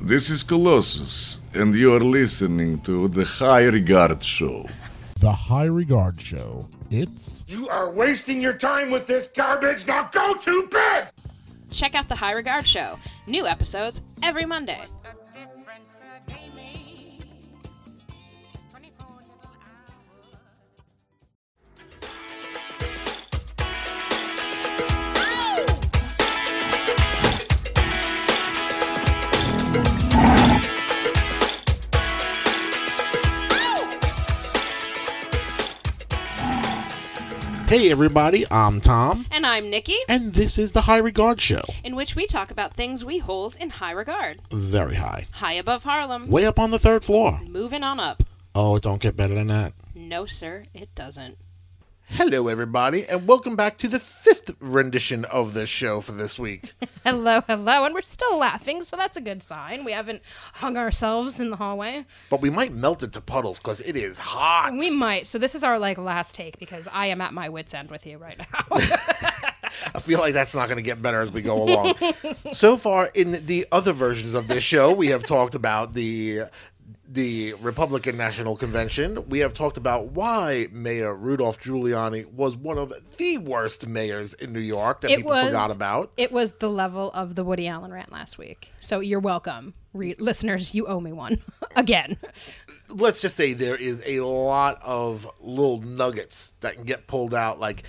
This is Colossus, and you are listening to the High Regard Show. The High Regard Show. It's You are wasting your time with this garbage. Now go to bed! Check out the High Regard Show. New episodes every Monday. Hey everybody, I'm Tom, And I'm Nikki, and this is the High Regard Show. in which we talk about things we hold in high regard. Very high. High above Harlem. Way up on the third floor. Moving on up. Oh, it don't get better than that. No, sir, it doesn't. Hello, everybody, and welcome back to the fifth rendition of this show for this week. Hello, hello, and we're still laughing, so that's a good sign. We haven't hung ourselves in the hallway. but we might melt into puddles because it is hot. We might. So this is our like last take because I am at my wits end with you right now. I feel like that's not going to get better as we go along. so far, in the other versions of this show, we have talked about the the Republican National Convention. We have talked about why Mayor Rudolph Giuliani was one of the worst mayors in New York that It people was- forgot about. it was the level of the Woody Allen rant last week. So you're welcome, Re- listeners. You owe me one again. let's just say there is a lot of little nuggets that can get pulled out like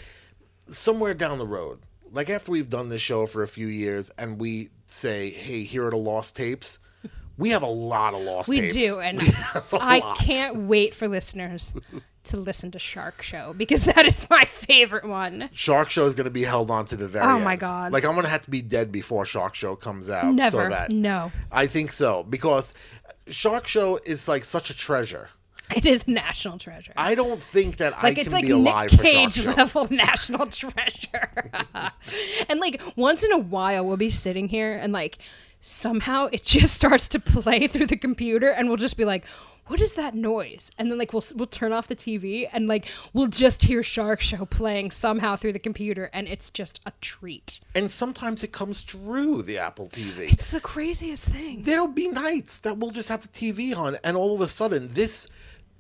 somewhere down the road like after we've done this show for a few years and we say hey here are the lost tapes we have a lot of lost We tapes do, and We have a I lot. can't wait for listeners to listen to Shark Show because that is my favorite one. shark show is going to be held on to the very Oh my end. God. like i'm going to have to be dead before shark show comes out Never. so that No. i think so because shark show is like such a treasure It is national treasure. i don't think that like i can like be alive Nick for shark Cage level national treasure. and like once in a while we'll be sitting here and like somehow it just starts to play through the computer and we'll just be like what is that noise? And then like we'll we'll turn off the TV and like we'll just hear Shark Show playing somehow through the computer and it's just a treat. and sometimes it comes through the apple tv It's the craziest thing. there'll be nights that we'll just have the TV on, and all of a sudden, this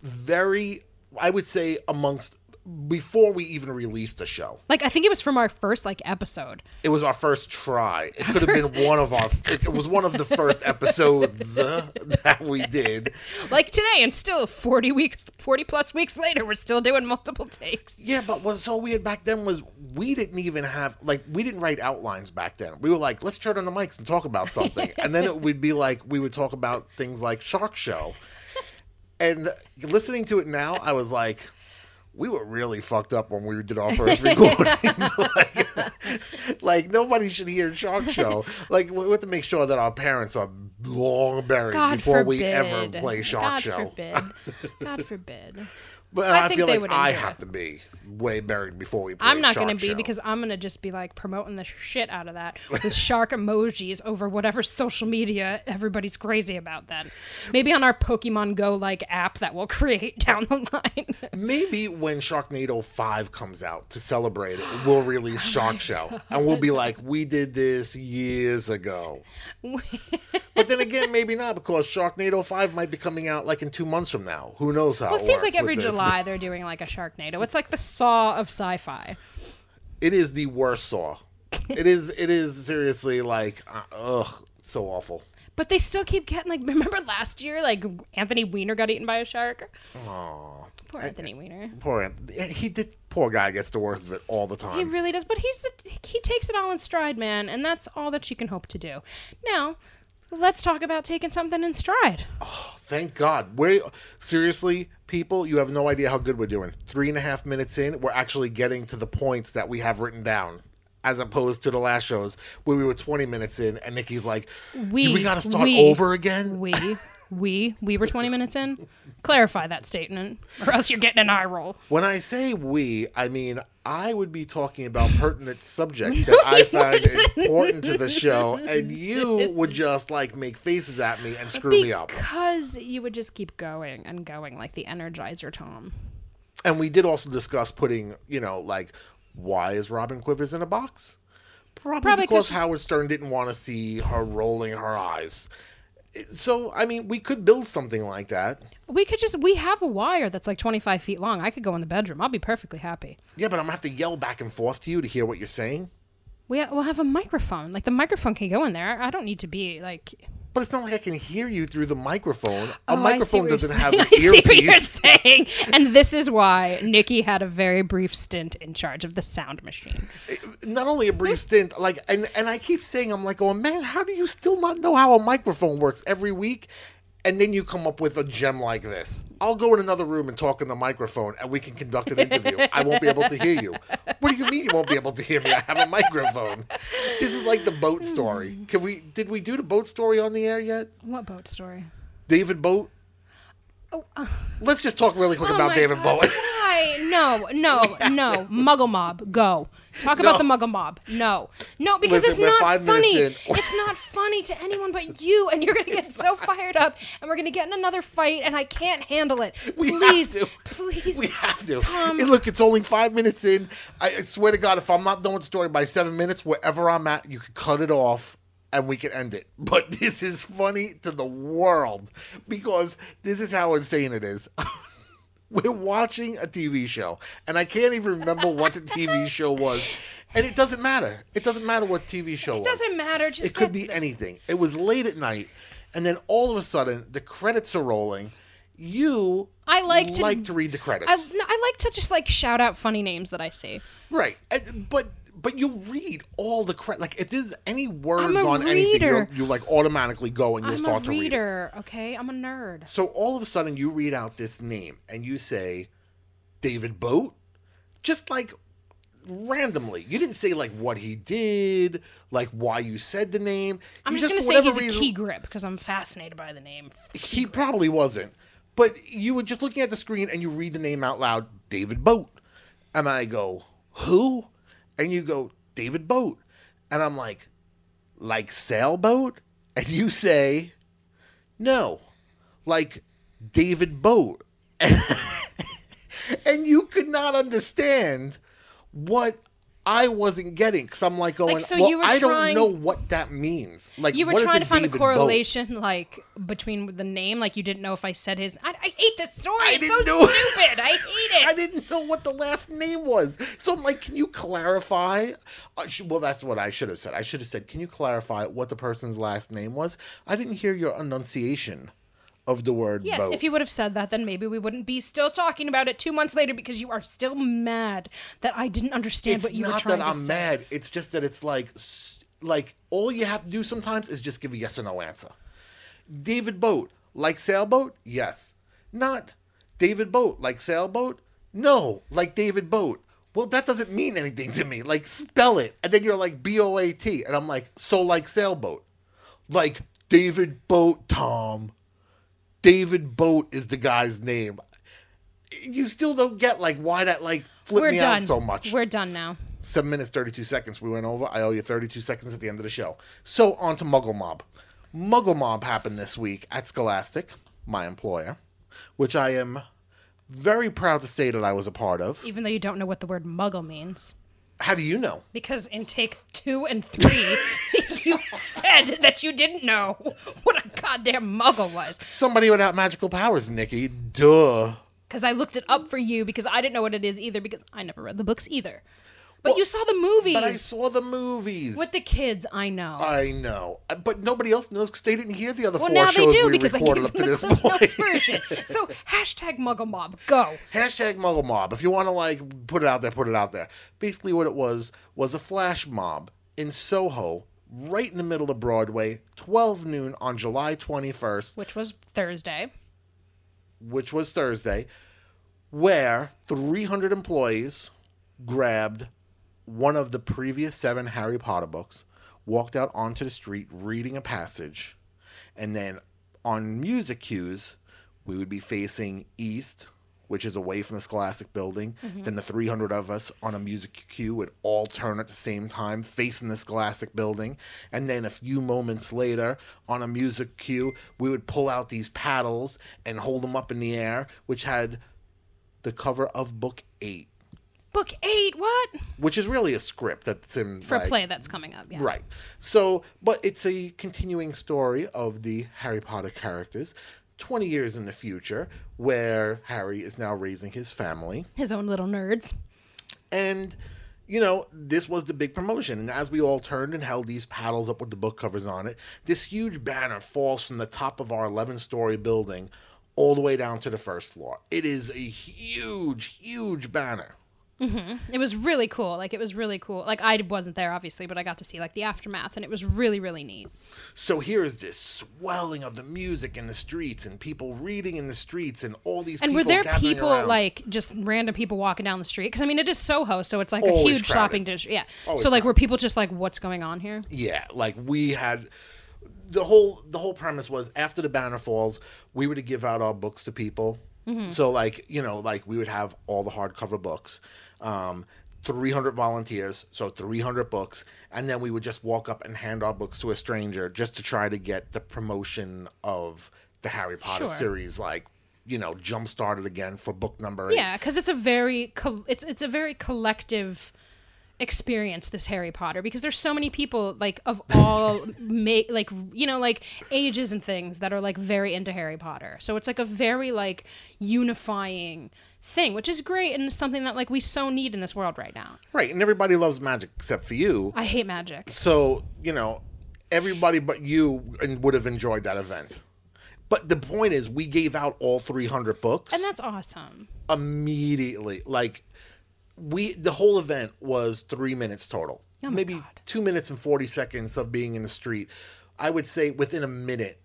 very, I would say, amongst before we even released the show, Like I think it was from our first like episode. it was our first try. It could have been one of our. It was one of the first episodes uh, that we did. Like today and still 40 weeks 40 plus weeks later we're still doing multiple takes. Yeah, but what's so weird back then was we didn't even have like we didn't write outlines back then. We were like, let's turn on the mics and talk about something, and then it would be like we would talk about things like Shark Show. And listening to it now, I was like, we were really fucked up when we did our first recordings. like, like, nobody should hear Shark Show. Like we have to make sure that our parents are long buried God before forbid. we ever play Shark Show. God Show. forbid. God forbid. But I I, think feel they like would I have it. to be way buried before we I'm not going to be Show. because I'm going to just be like promoting the shit out of that with shark emojis over whatever social media everybody's crazy about then. Maybe on our Pokemon Go like app that we'll create down the line. Maybe when Sharknado 5 comes out to celebrate it, we'll release oh Shark Show. And we'll be like, we did this years ago. but then again, maybe not because Sharknado 5 might be coming out like in two months from now. Who knows how well, it it seems like every this. July they're doing like a Sharknado. It's like the Saw of sci-fi. It is the worst Saw. It is, it is seriously like, uh, ugh, so awful. But they still keep getting like remember last year like Anthony Weiner got eaten by a shark? Aw. Poor Anthony Weiner. Poor Anthony. He did, poor guy gets the worst of it all the time. He really does, but he's he takes it all in stride, man, and that's all that you can hope to do. Now, let's talk about taking something in stride. Oh, Thank God. We seriously, people, you have no idea how good we're doing. Three and a half minutes in, we're actually getting to the points that we have written down. As opposed to the last shows where we were 20 minutes in and Nikki's like, We we got to start we- over again? We we we were 20 minutes in. Clarify that statement, or else you're getting an eye roll. When I say we, I mean I would be talking about pertinent subjects that I find important to the show, and you would just like make faces at me and screw me up. Because you would just keep going and going like the Energizer Tom. And we did also discuss putting, you know, like, why is Robin Quivers in a box? Probably, Probably because 'cause- Howard Stern didn't want to see her rolling her eyes. So I mean, we could build something like that. We could just we have a wire that's like 25 feet long. I could go in the bedroom. I'll be perfectly happy. Yeah, but I'm gonna have to yell back and forth to you to hear what you're saying. We we'll have a microphone. Like the microphone can go in there. I don't need to be like. But it's not like I can hear you through the microphone. A Oh, microphone doesn't have an I see what you're saying, and this is why Nikki had a very brief stint in charge of the sound machine. Eh, not only a brief stint, like, and and I keep saying, I'm like, going, man, how do you still not know how a microphone works every week? And then you come up with a gem like this. I'll go in another room and talk in the microphone, and we can conduct an interview. I won't be able to hear you. What do you mean you won't be able to hear me? I have a microphone. This is like the boat story. Can we? Did we do the boat story on the air yet? What boat story? David Boat. Oh, uh, Let's just talk really quick oh about David God, Boat. Why? No, no, no. Muggle Mob, go. Talk about the Muggle Mob. No, no, because Listen, it's not funny. it's not funny to anyone but you, and you're gonna get so fired up, and we're gonna get in another fight, and I can't handle it. We have please, to. please. We have to. Tom. Hey, look, it's only five minutes in. I I swear to God, if I'm not done with the story by seven minutes, wherever I'm at, you can cut it off and we can end it. But this is funny to the world because this is how insane it is. We're watching a TV show, and I can't even remember what the TV show was. And it doesn't matter. It doesn't matter what TV show It was. doesn't matter. Just It could be anything. It was late at night, and then all of a sudden the credits are rolling. You I like to- like to read the credits, I, I like to just like shout out funny names that I see. right? But but you read all the credits. Like if there's any words on anything, reader. you you like automatically go and you'll I'm start to read it. reader, okay? I'm a nerd. So all of a sudden you read out this name and you say David Boat, just like randomly. You didn't say like what he did, like why you said the name. I'm You just, gonna say he's a key grip because I'm fascinated by the name. he probably wasn't. But you were just looking at the screen and you read the name out loud, David Boat. And I go, who? And you go, David Boat. And I'm like, like sailboat? And you say, no, like David Boat. and you could not understand what I wasn't getting because I'm like going, so well, you were I trying- don't know what that means. Like, You were trying to find David a Boat? correlation, like between the name, like you didn't know if I said his. I, I hate this story. I it's didn't so know- stupid. I hate it. I didn't know what the last name was. So I'm like, can you clarify? Uh, sh- well, that's what I should have said. I should have said, can you clarify what the person's last name was? I didn't hear your enunciation of the word Yes, boat. if you would have said that, then maybe we wouldn't be still talking about it two months later because you are still mad that I didn't understand it's what you were saying. It's not trying that to I'm say. mad. It's just that it's like, like all you have to do sometimes is just give a yes or no answer. David Boat, like sailboat? Yes. Not David Boat, like sailboat? No, like David Boat. Well, that doesn't mean anything to me. Like, spell it. And then you're like B O A T. And I'm like, so like sailboat. Like David Boat, Tom. David Boat is the guy's name. You still don't get like why that like flipped We're me done out so much. We're done now. Seven minutes, 32 seconds. We went over. I owe you 32 seconds at the end of the show. So, on to Muggle Mob. Muggle Mob happened this week at Scholastic, my employer, which I am very proud to say that I was a part of. Even though you don't know what the word muggle means. How do you know? Because in take two and three, you said that you didn't know what a goddamn muggle was. Somebody without magical powers, Nikki. Duh. Because I looked it up for you because I didn't know what it is either because I never read the books either. But you saw the movies But I saw the movies. with the kids. I know. I know. Uh, But nobody else knows because they didn't hear the other well, four now they shows do we because I recorded gave up to this point. Version. So hashtag Muggle Mob, go. Hashtag Muggle Mob. If you want to like put it out there, put it out there. Basically, what it was was a flash mob in Soho, right in the middle of Broadway, 12 noon on July 21st, Which was Thursday. which was Thursday, where 300 employees grabbed one of the previous seven Harry Potter books, walked out onto the street reading a passage, and then on music cues, we would be facing east, which is away from the Scholastic building. Mm-hmm. Then the 300 of us on a music cue would all turn at the same time, facing the Scholastic building. And then a few moments later, on a music cue, we would pull out these paddles and hold them up in the air, which had the cover of book eight Book eight. What? which is really a script that's in For like, a play that's coming up. Yeah. Right. So, but it's a continuing story of the Harry Potter characters 20 years in the future, where Harry is now raising his family. His own little nerds. And, you know, this was the big promotion. And as we all turned and held these paddles up with the book covers on it, this huge banner falls from the top of our 11 story building all the way down to the first floor. It is a huge, huge banner. It was really cool. Like it was really cool. Like I wasn't there obviously, but I got to see like the aftermath, and it was really really neat. So here's this swelling of the music in the streets and people reading in the streets and all these And people were there people around. like just random people walking down the street? Because I mean, it is Soho, so it's like a huge crowded. shopping district. Yeah. Always so like, were people just like, "What's going on here?" yeah, like we had the whole the whole premise was after the banner falls, we were to give out our books to people. Mm-hmm. So like you know like we would have all the hardcover books. Um, 300 volunteers, so 300 books, and then we would just walk up and hand our books to a stranger just to try to get the promotion of the Harry Potter Sure. series, like you know, jump started again for book number eight. Yeah, because it's a very col- it's it's a very collective experience this Harry Potter because there's so many people like of all ma- like you know like ages and things that are like very into Harry Potter. So it's like a very like unifying thing, which is great and something that like we so need in this world right now. Right, and everybody loves magic except for you. I hate magic. So, you know, everybody but you would have enjoyed that event. But the point is, we gave out all 300 books And that's awesome. immediately. Like, we, the whole event was three minutes total. Oh Maybe God. two minutes and 40 seconds of being in the street. I would say within a minute,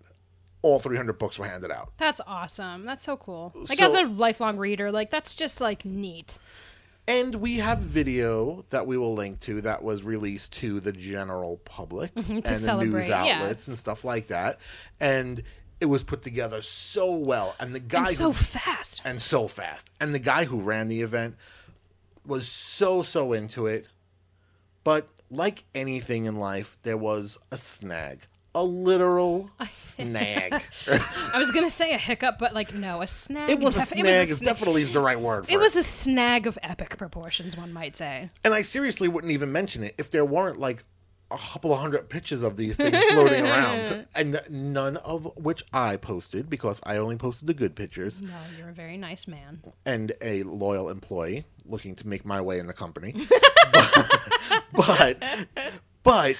all 300 books were handed out. That's awesome. That's so cool. Like So- as a lifelong reader, like that's just like neat. And we have video that we will link to that was released to the general public and the news yeah. outlets and stuff like that. And it was put together so well. And the guy And so who, fast. and so fast. And the guy who ran the event was so so into it. But like anything in life, there was a snag. A literal snag. I was gonna say a hiccup, but like no, a snag. it was a def- snag. a It's sna- definitely is the right word for It was a snag of epic proportions, one might say. And I seriously wouldn't even mention it if there weren't like a couple of hundred pictures of these things floating around, and none of which I posted because I only posted the good pictures No, you're a very nice man. and a loyal employee looking to make my way in the company. but, but,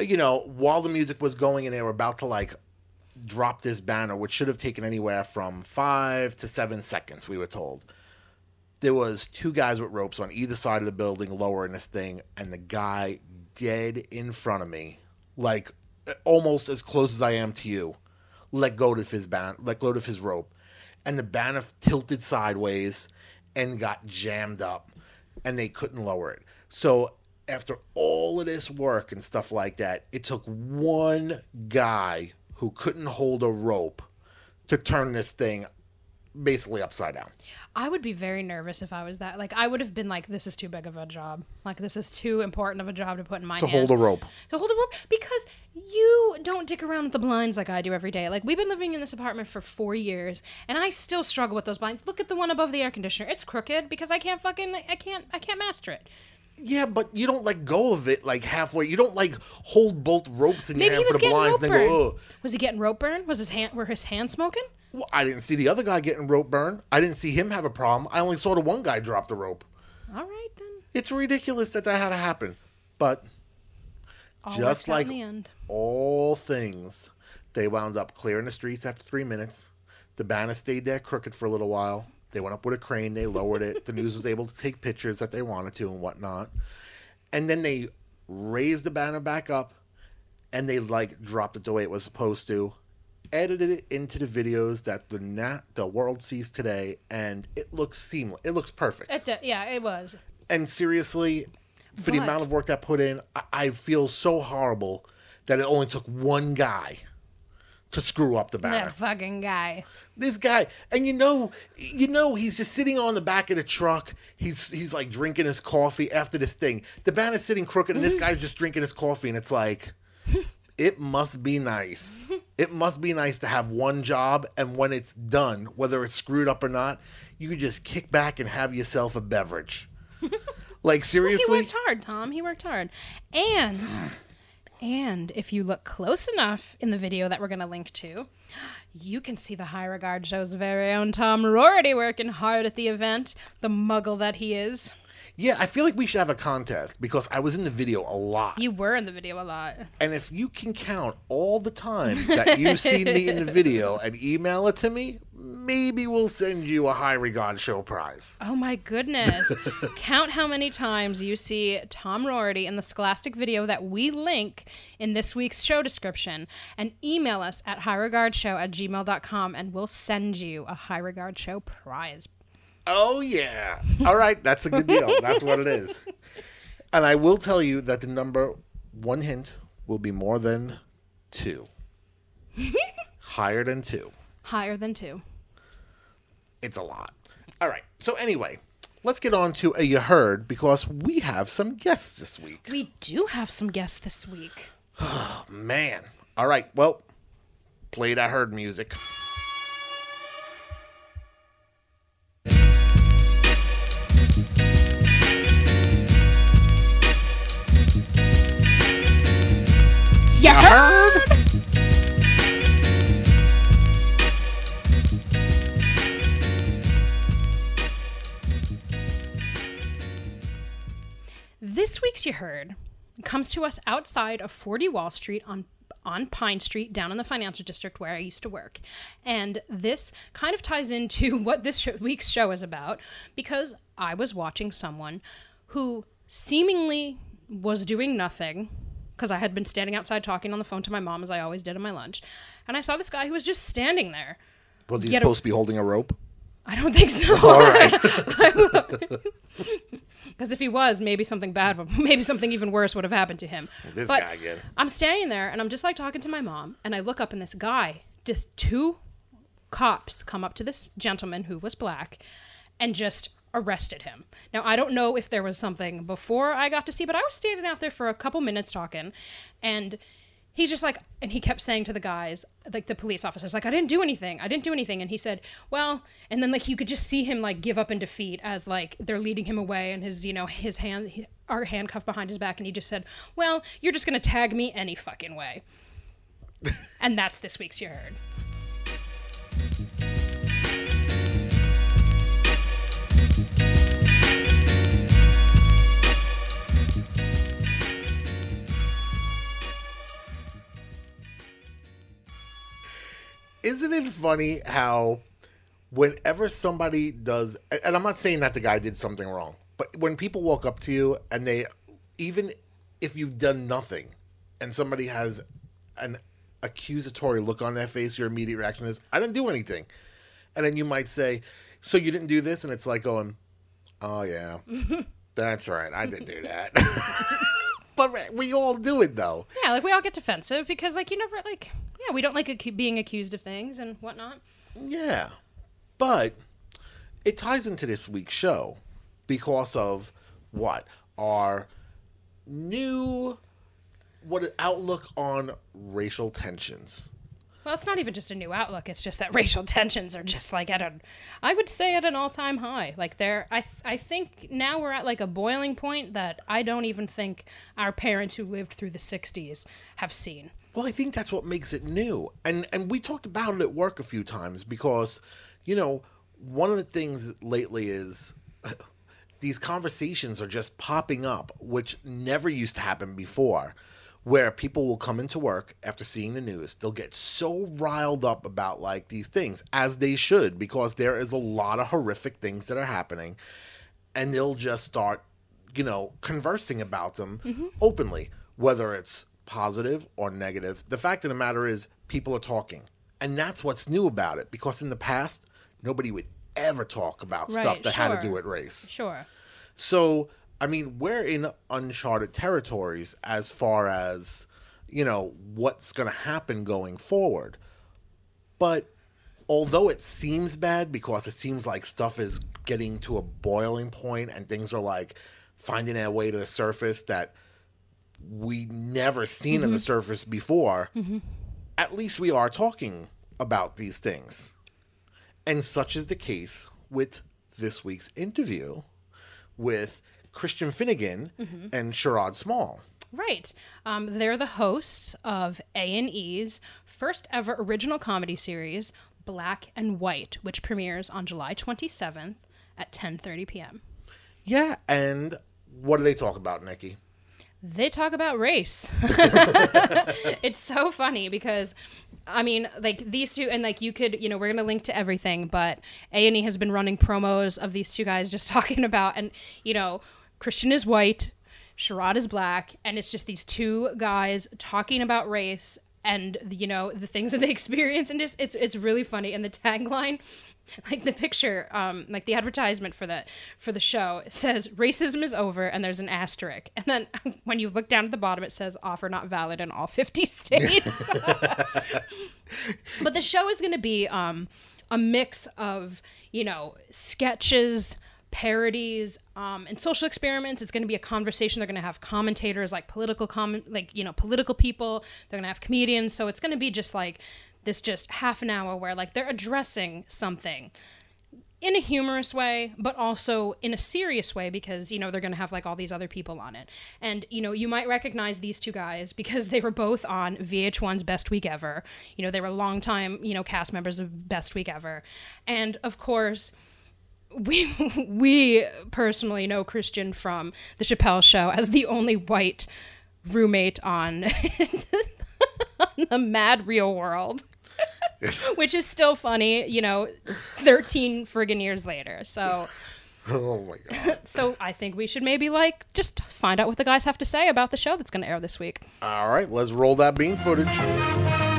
you know, while the music was going and they were about to like drop this banner, which should have taken anywhere from five to seven seconds, we were told. There was two guys with ropes on either side of the building lowering this thing, and the guy dead in front of me, like almost as close as I am to you, let go of his ban, let go of his rope, and the banner tilted sideways and got jammed up, and they couldn't lower it. So after all of this work and stuff like that, it took one guy who couldn't hold a rope to turn this thing basically upside down. I would be very nervous if I was that. Like, I would have been like, "This is too big of a job. Like, this is too important of a job to put in my To hand." hold a rope. to hold a rope because you don't dick around with the blinds like I do every day. Like we've been living in this apartment for four years, and I still struggle with those blinds. Look at the one above the air conditioner; it's crooked because I can't fucking I can't I can't master it. Yeah, but you don't let go of it like halfway. You don't like hold both ropes in Maybe your he hand for the getting blinds rope and then burn. go, Ugh. Was he getting rope burn? Was his hand were his hands smoking? Well, I didn't see the other guy getting rope burn. I didn't see him have a problem. I only saw the one guy drop the rope. All right then. It's ridiculous that that had to happen. But All Just like- in the end. all things, they wound up clearing the streets after three minutes. The banner stayed there crooked for a little while. They went up with a crane, they lowered it. The news was able to take pictures that they wanted to and whatnot. And then they raised the banner back up and they like dropped it the way it was supposed to. Edited it into the videos that the nat the world sees today, and it looks seamless. It looks perfect. It di- yeah, it was. And seriously, for the amount of work that put in, I, I feel so horrible that it only took one guy to screw up the banner. That fucking guy. This guy, and you know, you know, he's just sitting on the back of the truck. He's he's like drinking his coffee after this thing. The banner's sitting crooked, and this mm-hmm. guy's just drinking his coffee, and it's like. It must be nice. It must be nice to have one job, and when it's done, whether it's screwed up or not, you can just kick back and have yourself a beverage. like seriously. He worked hard, Tom. He worked hard. And and if you look close enough in the video that we're going to link to, you can see the High Regard Show's very own Tom Roarty working hard at the event, the muggle that he is. Yeah, I feel like we should have a contest because I was in the video a lot. You were in the video a lot. And if you can count all the times that you've seen me in the video and email it to me, maybe we'll send you a high regard show prize. Oh my goodness. Count how many times you see Tom Roarty in the Scholastic video that we link in this week's show description and email us at highregardshow at gmail.com and we'll send you a High Regard Show prize. Oh yeah. All right, that's a good deal. That's what it is. And I will tell you that the number one hint will be more than two. Higher than two. Higher than two. It's a lot. All right. So anyway, let's get on to a you heard because we have some guests this week. We do have some guests this week. Oh man. All right. Well, play that heard music. You heard? This week's You Heard comes to us outside of 40 Wall Street on on Pine Street down in the financial district where I used to work. And this kind of ties into what this show, week's show is about because I was watching someone who seemingly was doing nothing because I had been standing outside talking on the phone to my mom as I always did on my lunch. And I saw this guy who was just standing there. Was he Get a- supposed to be holding a rope? I don't think so. All right. Because if he was, maybe something bad, maybe something even worse would have happened to him. This But guy again. I'm standing there and I'm just like talking to my mom, and I look up and this guy, just two cops come up to this gentleman who was black and just arrested him. Now, I don't know if there was something before I got to see, but I was standing out there for a couple minutes talking, and he just like, and he kept saying to the guys, like the police officers, like, I didn't do anything. I didn't do anything. And he said, well, and then like you could just see him like give up in defeat as like they're leading him away and his, you know, his hand, he, our handcuff behind his back. And he just said, well, you're just going to tag me any fucking way. and that's this week's You Heard. Isn't it funny how whenever somebody does and I'm not saying that the guy did something wrong, but when people walk up to you and they even if you've done nothing and somebody has an accusatory look on their face, your immediate reaction is, I didn't do anything. And then you might say, So you didn't do this? And it's like going, Oh yeah. That's right, I didn't do that. but we all do it though. Yeah, like we all get defensive because like you never like yeah we don't like being accused of things and whatnot. Yeah. But it ties into this week's show because of what? Our new what outlook on racial tensions. Well, it's not even just a new outlook. It's just that racial tensions are just like at a, I would say at an all-time high. Like they're, I, I think now we're at like a boiling point that I don't even think our parents who lived through the '60s have seen. Well, I think that's what makes it new. And and we talked about it at work a few times because, you know, one of the things lately is these conversations are just popping up, which never used to happen before, where people will come into work after seeing the news. They'll get so riled up about like these things, as they should, because there is a lot of horrific things that are happening. And they'll just start, you know, conversing about them mm-hmm. openly, whether it's positive or negative. The fact of the matter is, people are talking. And that's what's new about it, because in the past, nobody would ever talk about stuff Right, that had to do with race. Sure. So, I mean, we're in uncharted territories as far as, you know, what's going to happen going forward. But although it seems bad because it seems like stuff is getting to a boiling point and things are like finding their way to the surface that we never seen on the mm-hmm. surface before, mm-hmm. at least we are talking about these things. And such is the case with this week's interview with Christian Finnegan and Sherrod Small. Right. Um, they're the hosts of A&E's first ever original comedy series, Black and White, which premieres on July 27th at 10:30 p.m. Yeah, and what do they talk about, Nikki? They talk about race. it's so funny because I mean, like these two, and like you could, you know, we're gonna link to everything, but A and E has been running promos of these two guys just talking about, and you know, Christian is white, Sherrod is black, and it's just these two guys talking about race and you know the things that they experience, and just it's it's really funny. And the tagline like the picture um like the advertisement for the for the show says racism is over and there's an asterisk and then when you look down at the bottom it says offer not valid in all 50 states but the show is going to be um a mix of you know sketches parodies um, and social experiments it's going to be a conversation they're going to have commentators like political comment like you know political people they're going to have comedians so it's going to be just like this just half an hour where like they're addressing something in a humorous way, but also in a serious way because, you know, they're going to have like all these other people on it. And, you know, you might recognize these two guys because they were both on VH1's Best Week Ever. You know, they were longtime, you know, cast members of Best Week Ever. And of course, we we personally know Christian from the Chappelle show as the only white roommate on, on the Mad Real World. Which is still funny, you know, 13 friggin' years later. So, Oh my god! so I think we should maybe like just find out what the guys have to say about the show that's going to air this week. All right, let's roll that bean footage.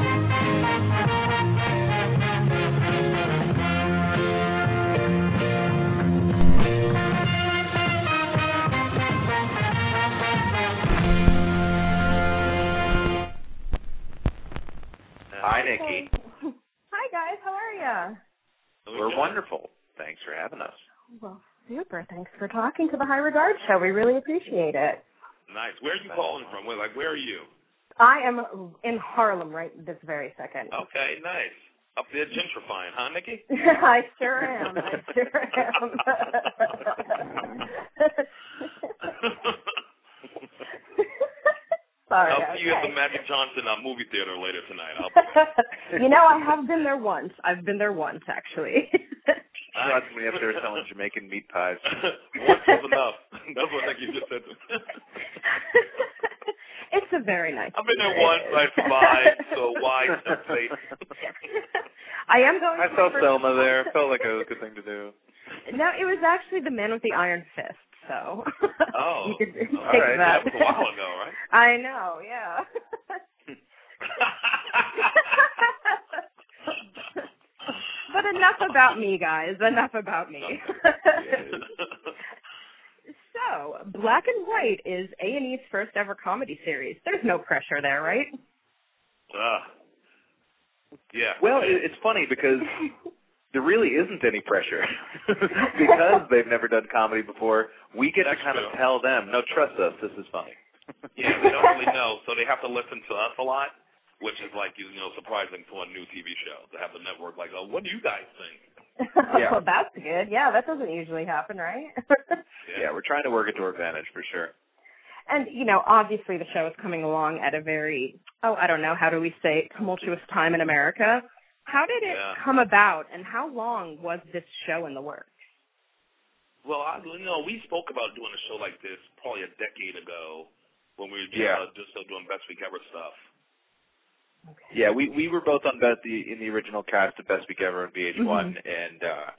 Hi, Nikki. Hi guys, how are you? We're wonderful. Thanks for having us. Well, super. Thanks for talking to the High Regard Show. We really appreciate it. Nice. Where are you calling from? Where, like, where are you? I am in Harlem right this very second. Okay, nice. Up there gentrifying, huh, Nikki? I sure am. I sure am. Sorry. I'll see you at the okay. Magic Johnson uh, movie theater later tonight. I'll you know, I have been there once. I've been there once, actually. That's me up there selling Jamaican meat pies. Once was enough. That's what Nikki just said. it's a very nice. I've been there once. I survived. So why temptate? I am going. I to saw Selma there. Felt like a good thing to do. No, it was actually the man with the iron fist. So Oh, you could all take right. that. That was a while ago, right? I know, yeah. but enough about me, guys. Enough about me. so, Black and White is A and E's first ever comedy series. There's no pressure there, right? Ah. yeah. Well, it, it's funny because there really isn't any pressure because they've never done comedy before. We get That's to kind of tell them, "No, trust us. This is funny." Yeah, they don't really know, so they have to listen to us a lot, which is like you know surprising for a new TV show to have the network like, oh, what do you guys think? Yeah. well, that's good. Yeah, that doesn't usually happen, right? Yeah, we're trying to work it to our advantage for sure. And, you know, obviously the show is coming along at a very, oh, I don't know, how do we say, tumultuous time in America. How did it Yeah. come about and how long was this show in the works? Well, I, you know, we spoke about doing a show like this probably a decade ago when we were just, Yeah. uh, just still doing Best Week Ever stuff. Yeah, we we were both on the, the in the original cast of Best Week Ever on VH1, and uh,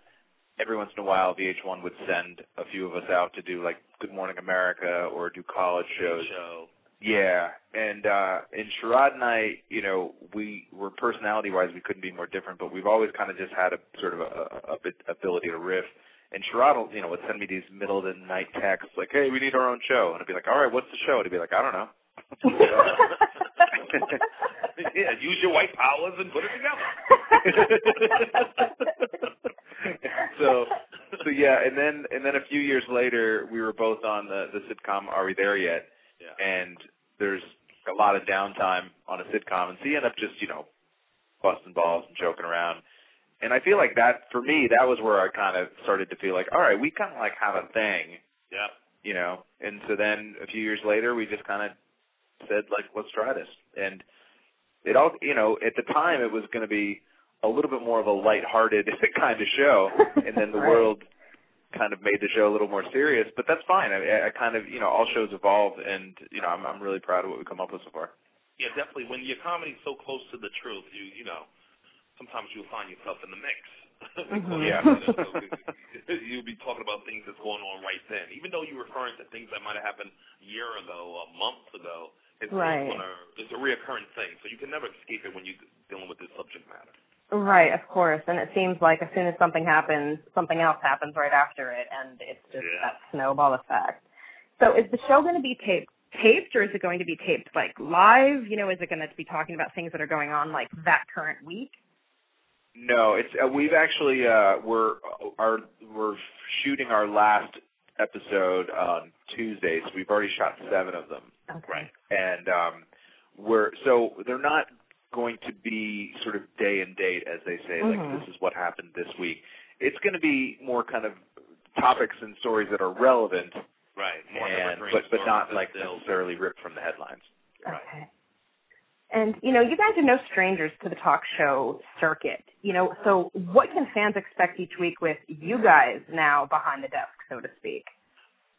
every once in a while VH1 would send a few of us out to do like Good Morning America or do college shows. Show. Yeah, and uh and Sherrod and I, you know, we were personality wise we couldn't be more different, but we've always kind of just had a sort of a, a, ability to riff. And Sherrod, will, you know, would send me these middle of the night texts like, "Hey, we need our own show," and I'd be like, "All right, what's the show?" And he'd be like, "I don't know." yeah, use your white powers and put it together. so so yeah, and then and then a few years later, we were both on the the sitcom Are We There Yet? Yeah. And there's a lot of downtime on a sitcom, and so you end up just you know busting balls and joking around. And I feel like that for me, that was where I kind of started to feel like, all right, we kind of like have a thing Yeah. you know. And so then a few years later, we just kind of said like, let's try this. And it all, you know, at the time it was going to be a little bit more of a lighthearted kind of show, and then the Right. world kind of made the show a little more serious. But that's fine. I, I kind of, you know, all shows evolve, and you know, I'm I'm really proud of what we've come up with so far. Yeah, definitely. When your comedy's so close to the truth, you you know, sometimes you'll find yourself in the mix. Mhm. Yeah. you'll be talking about things that's going on right then, even though you're referring to things that might have happened a year ago or months ago. It's Right. gonna, it's a reoccurring thing, so you can never escape it when you're dealing with this subject matter. Right, of course. And it seems like as soon as something happens, something else happens right after it, and it's just Yeah. that snowball effect. So is the show going to be taped, taped, or is it going to be taped like live? You know, is it going to be talking about things that are going on like that current week? No, it's uh, we've actually uh we're our we're shooting our last episode on Tuesday, so we've already shot seven of them. Okay. and um we're so they're not going to be sort of day and date as they say Mhm. like this is what happened this week it's going to be more kind of topics and stories that are relevant Right. More and but but not like necessarily ripped from the headlines Okay. And you know, you guys are no strangers to the talk show circuit. You know, so what can fans expect each week with you guys now behind the desk, so to speak?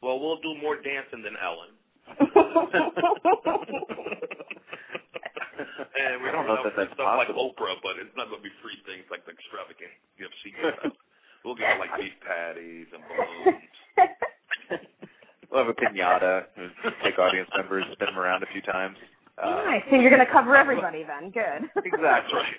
Well, we'll do more dancing than Ellen. and we're I don't know gonna that free that's stuff like. Oprah, but it's not gonna be free things like the extravagant gifts she gives. We'll give her like beef patties and balloons. we'll have a piñata and take audience members spin them around a few times uh, nice. So you're going to cover everybody then. Good. That's right.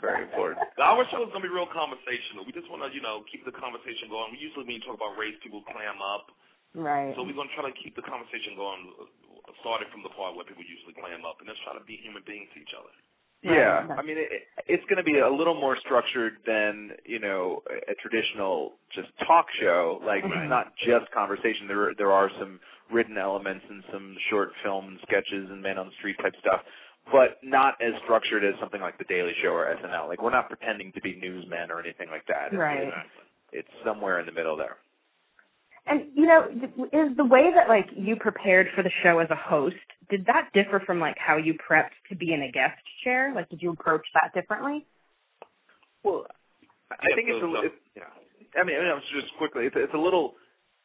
very important Our show is gonna be real conversational. We just wanna, you know, keep the conversation going. We usually when you talk about race, people clam up. Right. So we're gonna try to keep the conversation going, uh, starting from the part where people usually clam up, and let's try to be human beings to each other. Yeah, I mean, it, it's going to be a little more structured than you know a, a traditional just talk show. Like Right. it's not just conversation. There there are some written elements and some short film sketches and man on the street type stuff, but not as structured as something like The Daily Show or SNL. Like we're not pretending to be newsmen or anything like that. It's, Right. It's, it's somewhere in the middle there. And you know, is the way that like you prepared for the show as a host, did that differ from like how you prepped to be in a guest chair? Like, did you approach that differently? Well, I think it's so- a, so- it's, yeah. I mean, I mean, just quickly, it's, it's a little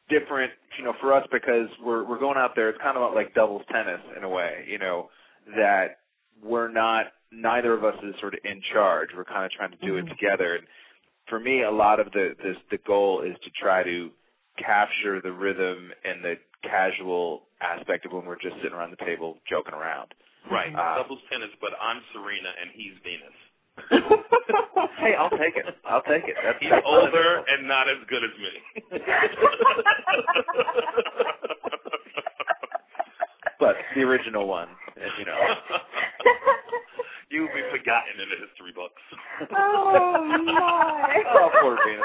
different, you know, for us because we're we're going out there. It's kind of like doubles tennis in a way, you know, that we're not. Neither of us is sort of in charge. We're kind of trying to do Mhm. it together. And for me, a lot of the the the goal is to try to capture the rhythm and the casual aspect of when we're just sitting around the table joking around. Right. Uh, Doubles tennis, but I'm Serena and he's Venus. Hey, I'll take it. I'll take it. That's, He's that's older and not as good as me. but the original one, you know. You'll be forgotten in the history books. Oh my! Oh, poor Venus.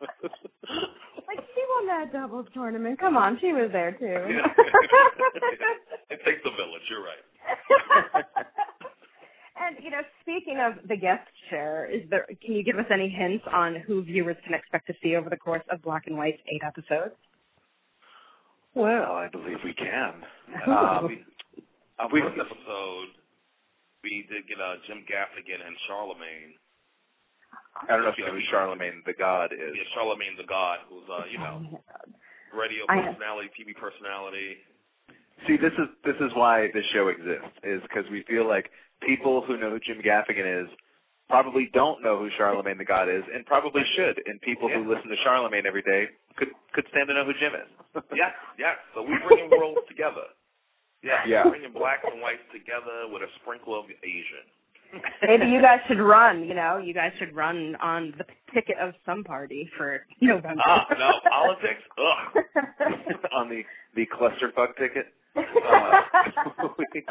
Like she won that doubles tournament. Come on, she was there too. it takes a village. You're right. and you know, speaking of the guest chair, is there? Can you give us any hints on who viewers can expect to see over the course of Black and White's eight episodes? Well, I believe we can. Um, uh, we, First episode, we did get uh, Jim Gaffigan and Charlemagne. I don't know if you know who Charlemagne the God is. Yeah, Charlemagne the God, who's uh, you know, radio personality, TV personality. See, this is this is why this show exists, is because we feel like people who know who Jim Gaffigan is probably don't know who Charlemagne the God is, and probably should. And people who listen to Charlemagne every day could could stand to know who Jim is. Yes, yes. So we bringing worlds together. Yeah, Yeah. bringing blacks and whites together with a sprinkle of Asian. Maybe you guys should run. You know, you guys should run on the ticket of some party for November. Ah, no politics. Ugh. on the the clusterfuck ticket. Uh,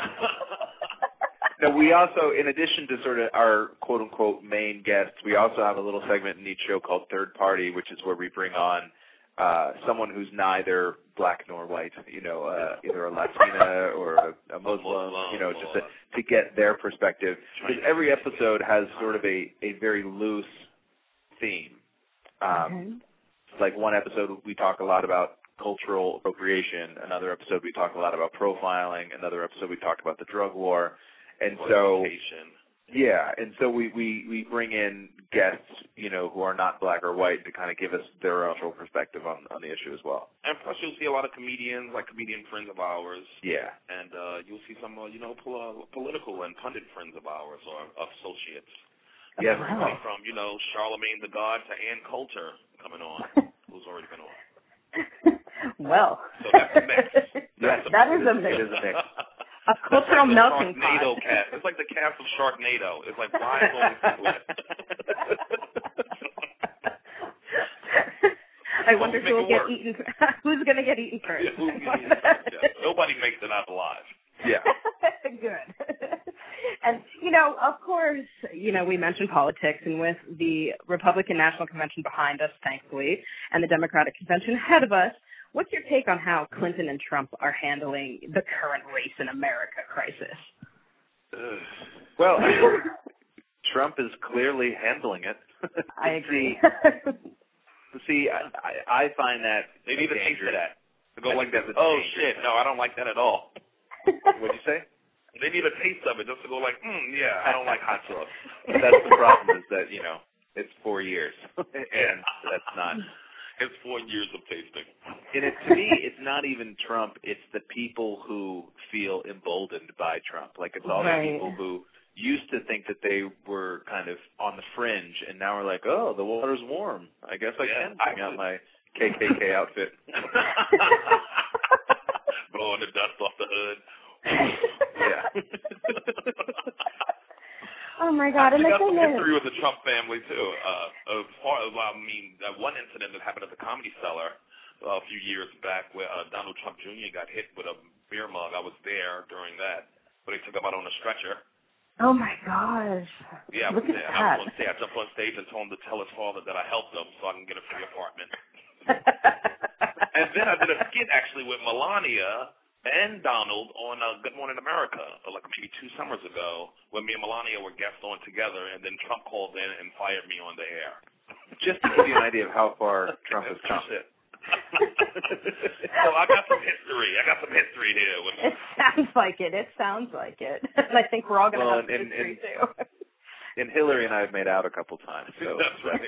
no, we also, in addition to sort of our quote unquote main guests, we also have a little segment in each show called Third Party, which is where we bring on uh someone who's neither black nor white, you know, uh either a Latina or a, a Muslim, you know, just to, to get their perspective. Because every episode has sort of a a very loose theme. Um Okay. like one episode we talk a lot about cultural appropriation, another episode we talk a lot about profiling, another episode we talk about the drug war, and so yeah, and so we we we bring in guests, you know, who are not black or white to kind of give us their actual perspective on on the issue as well. And plus, you'll see a lot of comedians, like comedian friends of ours, Yeah, and uh, you'll see some, uh, you know, pol- political and pundit friends of ours or associates. yeah. Everybody from, you know, Charlemagne the God to Ann Coulter coming on, who's already been on. well, So that's a mix. Yes, that is a it mix. is a mix. A cultural It's like melting Sharknado pot. cast. It's like the cast of Sharknado. It's like why is only split? I wonder who will get work. eaten. Who's going to get eaten first? Yeah, who's getting first? Yeah. Nobody makes it out alive. Yeah. Good. and you know, of course, you know, we mentioned politics, and with the Republican National Convention behind us, thankfully, and the Democratic Convention ahead of us, what's your take on how Clinton and Trump are handling the current race in America crisis? Well, Trump is clearly handling it. I agree. See, I, I I find that They need a taste of that. To go like that. Oh danger. shit! No, I don't like that at all. What'd you say? They need a taste of it just to go like, mm, yeah, I don't like hot sauce. That's the problem is that you know it's four years, and that's not. It's four years of tasting. And it, to me, it's not even Trump. It's the people who feel emboldened by Trump. Like it's all Right. the people who used to think that they were kind of on the fringe, and now we're like, oh, the water's warm. I guess I Yeah, can bring out my KKK outfit. Blowing the dust off the hood. yeah. oh my God! I And got some history with the Trump family too. Uh, as far as I mean, that one incident that happened at the Comedy Cellar uh, a few years back, where uh, Donald Trump Jr. got hit with a beer mug. I was there during that, where they took him out on a stretcher. oh my gosh! Yeah, Look at there. that. I was on stage. I jumped on stage and told him to tell his father that I helped him so I can get a free apartment. And then I did a skit actually with Melania and Donald on uh, Good Morning America, uh, like maybe two summers ago, when me and Melania were guests on together, and then Trump called in and fired me on the air. Just to give you an idea of how far Trump has come. Shit. so I got some history. I got some history here. With It sounds like it. It sounds like it. And I think we're all going to Well, have and- history and- too. And Hillary and I have made out a couple times, so That's right.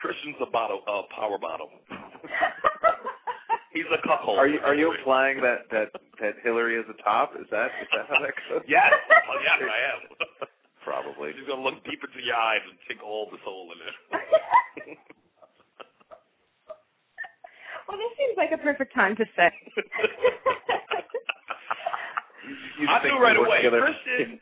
Christian's a bottle, uh, power bottle. He's a cuckold. Are you are you implying that that that Hillary is the top? Is that is that how that goes? Yes. Oh, yes, I am. Probably. She's gonna look deep into your eyes and take all the soul in it. well, this seems like a perfect time to say. You I knew right away. together? Christian,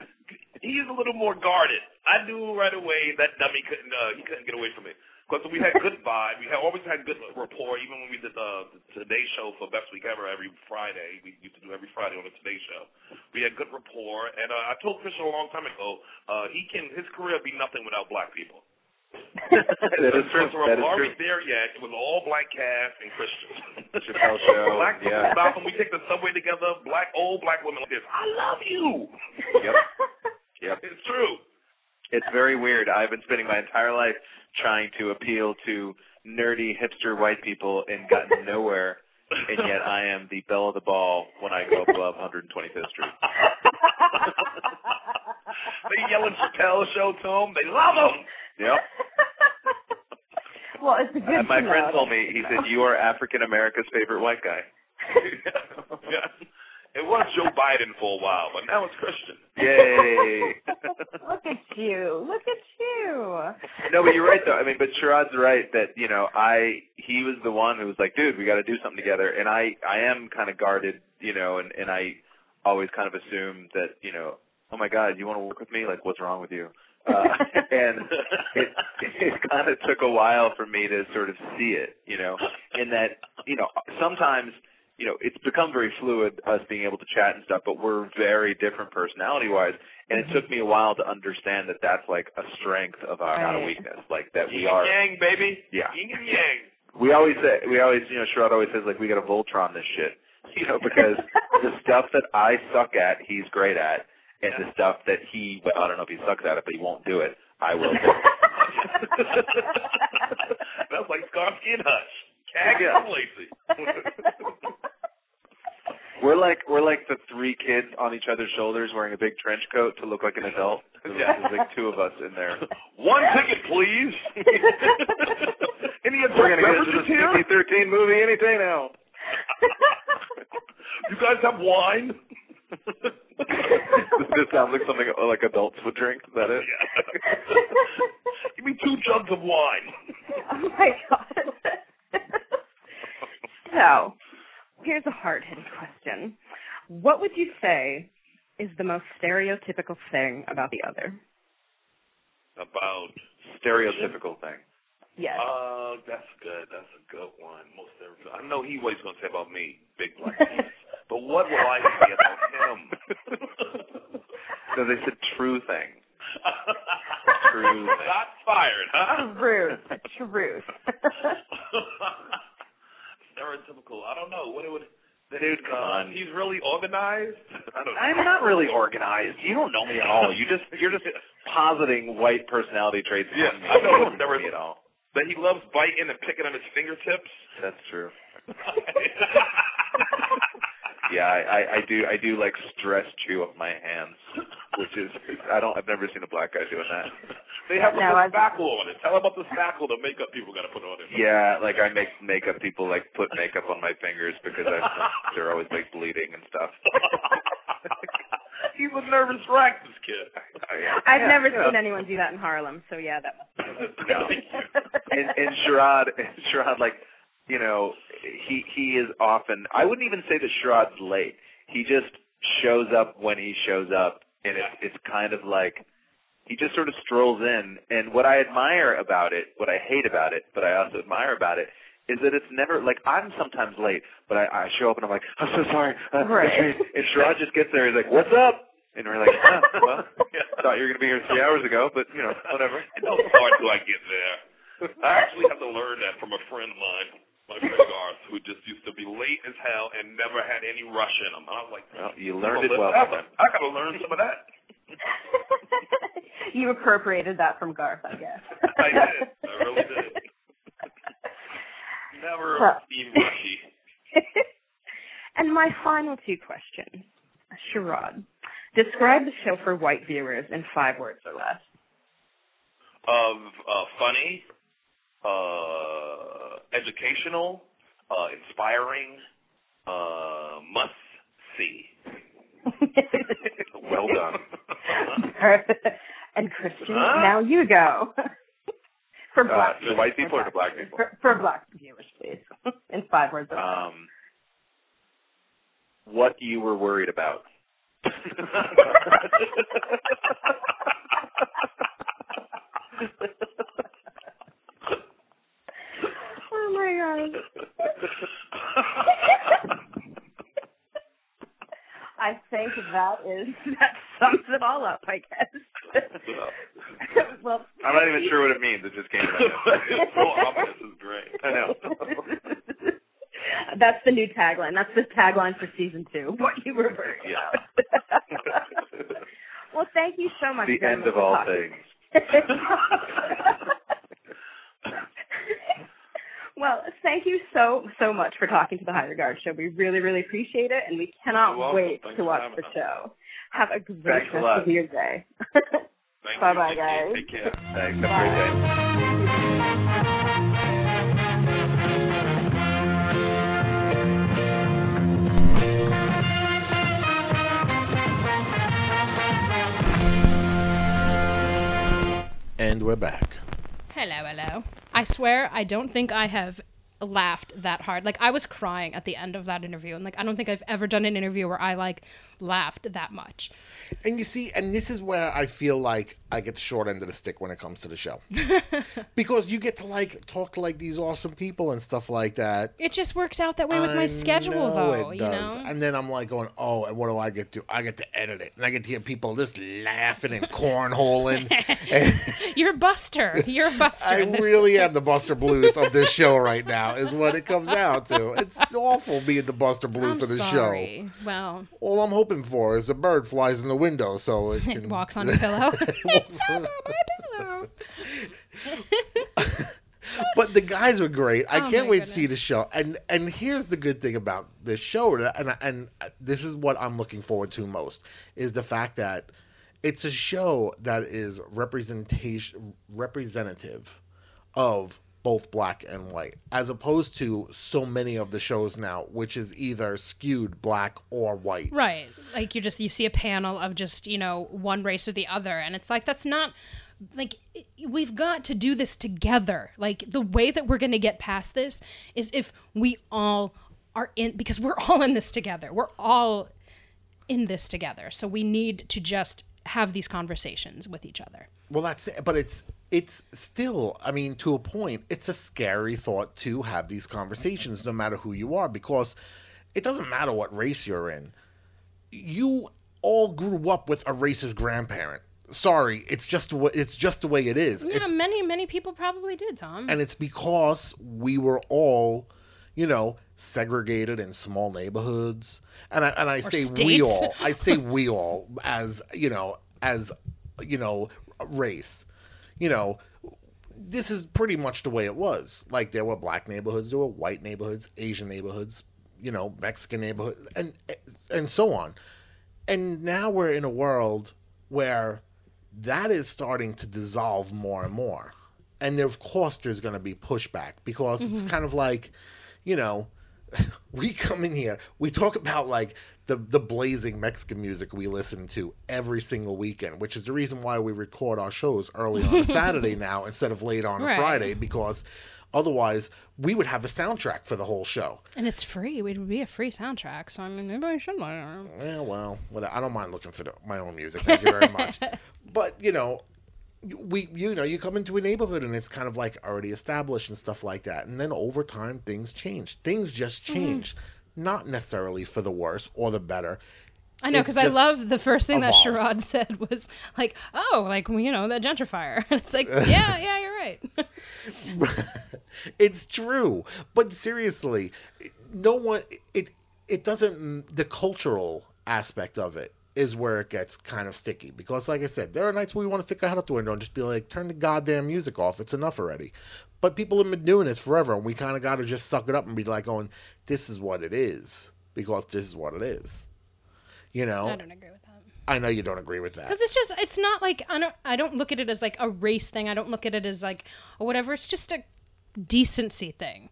he's a little more guarded. I knew right away that dummy couldn't. Uh, he couldn't get away from me. Because we had good vibe. We had always had good rapport. Even when we did the, the Today Show for Best Week Ever every Friday, we used to do every Friday on the Today Show. We had good rapport, and uh, I told Christian a long time ago, uh, he can his career be nothing without black people. that is true. That is true. there yet. It was all black cast and Christian. Chappelle Show, Black people yeah. stop when we take the subway together. Black old black women like this. I love you. Yep. Yep. It's true. It's very weird. I've been spending my entire life trying to appeal to nerdy hipster white people and gotten nowhere, and yet I am the belle of the ball when I go above 125th Street. they yelling Chappelle show to him. They love him. Yep. well, it's a good. And my to friend know. told me, he said, "You are African America's favorite white guy." yeah. It was Joe Biden for a while, but now it's Christian. Yay! Look at you! Look at you! no, but you're right though. I mean, but Sherrod's right that you know I he was the one who was like, dude, we got to do something together, and I I am kind of guarded, you know, and and I always kind of assume that you know, oh my God, you want to work with me? Like, what's wrong with you? Uh, and it it kind of took a while for me to sort of see it, you know, in that you know sometimes you know, it's become very fluid, us being able to chat and stuff, but we're very different personality wise. And it mm-hmm. took me a while to understand that that's like a strength of our, not a weakness. Like that we are yang, baby. Yeah. Yin and yang. We always say, we always, you know, Sherrod always says like we got a Voltron this shit, you know, because the stuff that I suck at, he's great at, and the stuff that he, well, I don't know if he sucks at it, but he won't do it. I will. Do That's like Starsky and Hush. Cag yeah. and Lacey. Hutch. on each other's shoulders wearing a big trench coat to look like an adult. There's like two of us in there. One ticket, please. Any We're gonna get beverages into here? this PG-13 movie any day now. You guys have wine? this sounds like something like adults would drink. Is that it? Give me two jugs of wine. oh my god. so, here's a hard-hitting question. What would you say is the most stereotypical thing about the other? About Stereotypical thing. Yes. uh, that's good. That's a good one. Most every, I know he what he's gonna say about me, big black penis. but what will I say about him? No, they said true thing. True thing. Not fired, huh? Truth. Truth. Stereotypical. I don't know. What it would. Dude, come on. He's really organized. I don't know. I'm not really organized. You don't know me at all. You just you're just positing white personality traits. Yeah, on me. I know. You don't know Never- me at all. that he loves biting and picking on his fingertips. That's true. Yeah, I, I, I do. I do like stress chew up my hands, which is I don't. I've never seen a black guy doing that. They have No, a I- spackle on it. Tell about the spackle the makeup people got to put on it. Yeah, like I make makeup people like put makeup on my fingers because I, they're always like bleeding and stuff. He's a nervous wreck, this kid. I've Yeah, never you know. seen anyone do that in Harlem, so yeah, that must be No. and, and Sherrod, Sherrod, like, you know, he he is often. I wouldn't even say that Sherrod's late. He just shows up when he shows up, and it's it's kind of like he just sort of strolls in. And what I admire about it, what I hate about it, but I also admire about it, is that it's never like I'm sometimes late, but I, I show up and I'm like, I'm so sorry. Uh, Right. it's. And Sherrod just gets there. He's like, What's up? And we're like, huh, well, thought you were gonna be here three hours ago, but you know, whatever. It don't start till I get there. I actually have to learn that from a friend of mine, my friend Garth, who just used to be late as hell and never had any rush in him. And I was like, Well, you learned it "Well, well. I, I gotta learn some of that. you appropriated that from Garth, I guess. I did. I really did. Never Well. be rushy. and my final two questions. Sherrod, describe the show for white viewers in five words or less. Of uh, funny, uh, educational, uh, inspiring, uh, must see. Well done. and Christian, Huh? now you go. for Uh, black to white people or to black people? For, for black viewers, please. in five words or. Um, what you were worried about. oh my god. I think that is that sums it all up, I guess. well, I'm not even sure what it means. It just came to my it's so obvious. It's great. I know. That's the new tagline. That's the tagline for season two. What you were worried Yeah. about. well, thank you so much. the end of all talking. things. well, thank you so so much for talking to the High Regard Show. We really really appreciate it, and we cannot wait Thanks to watch the us. show. Have a great Thanks rest lot. of your day. Thank Bye bye, guys. Take care. Thanks. Have a great day. And we're back. Hello, hello. I swear, I don't think I have laughed that hard. Like I was crying at the end of that interview, and like I don't think I've ever done an interview where I like laughed that much. And you see, and this is where I feel like I get the short end of the stick when it comes to the show. because you get to like talk to like these awesome people and stuff like that. It just works out that way with my schedule, though. It you does. know, And then I'm like going, oh, and what do I get to? I get to edit it, and I get to hear people just laughing and cornholing. you're Buster. You're Buster. I really am the Buster Bluth of this show right now. Is what it comes out to. It's awful being the Buster Bluth I'm of the show. Well, All I'm hoping for is a bird flies in the window so it it can walks on a pillow. Walks on- It's my pillow. but the guys are great. I Oh can't wait to see the show. And and here's the good thing about this show, and and this is what I'm looking forward to most is the fact that it's a show that is representation representative of both black and white, as opposed to so many of the shows now, which is either skewed black or white. Right. Like you just you see a panel of just, you know, one race or the other and it's like that's not like we've got to do this together. Like the way that we're going to get past this is if we all are in because we're all in this together. We're all in this together. So we need to just have these conversations with each other. Well, that's it. But it's it's still, I mean, to a point, it's a scary thought to have these conversations, no matter who you are, because it doesn't matter what race you're in. You all grew up with a racist grandparent. Sorry, it's just the way- it's just the way it is. Yeah, It's, many many people probably did, Tom. and it's because we were all, you know, segregated in small neighborhoods. And I and I say we all. I say we all as you know as you know race. You know, this is pretty much the way it was. Like there were black neighborhoods, there were white neighborhoods, Asian neighborhoods, you know, Mexican neighborhoods, and and so on. And now we're in a world where that is starting to dissolve more and more. And of course, there's going to be pushback because it's mm-hmm. kind of like, you know, we come in here, we talk about like the the blazing Mexican music we listen to every single weekend, which is the reason why we record our shows early on a Saturday now instead of late on a Right. Friday because otherwise we would have a soundtrack for the whole show. and it's free. It would be a free soundtrack. So I mean, maybe I should learn. Yeah, well, I don't mind looking for the, my own music. Thank you very much. but you know, we you know you come into a neighborhood and it's kind of like already established and stuff like that, and then over time things change. Things just Mm-hmm. change, not necessarily for the worse or the better. I know because I love the first thing that evolves. Sherrod said was like, "Oh, like you know the gentrifier." it's like, yeah, yeah, you're right. it's true, but seriously, no one it it doesn't the cultural aspect of it is where it gets kind of sticky because like I said, there are nights where we want to stick our head out the window and just be like, turn the goddamn music off. It's enough already. But people have been doing this forever and we kind of got to just suck it up and be like going, this is what it is because this is what it is. You know, I don't agree with that I know you don't agree with that. because it's just it's not like I don't I don't look at it as like a race thing. I don't look at it as like or whatever. It's just a decency thing.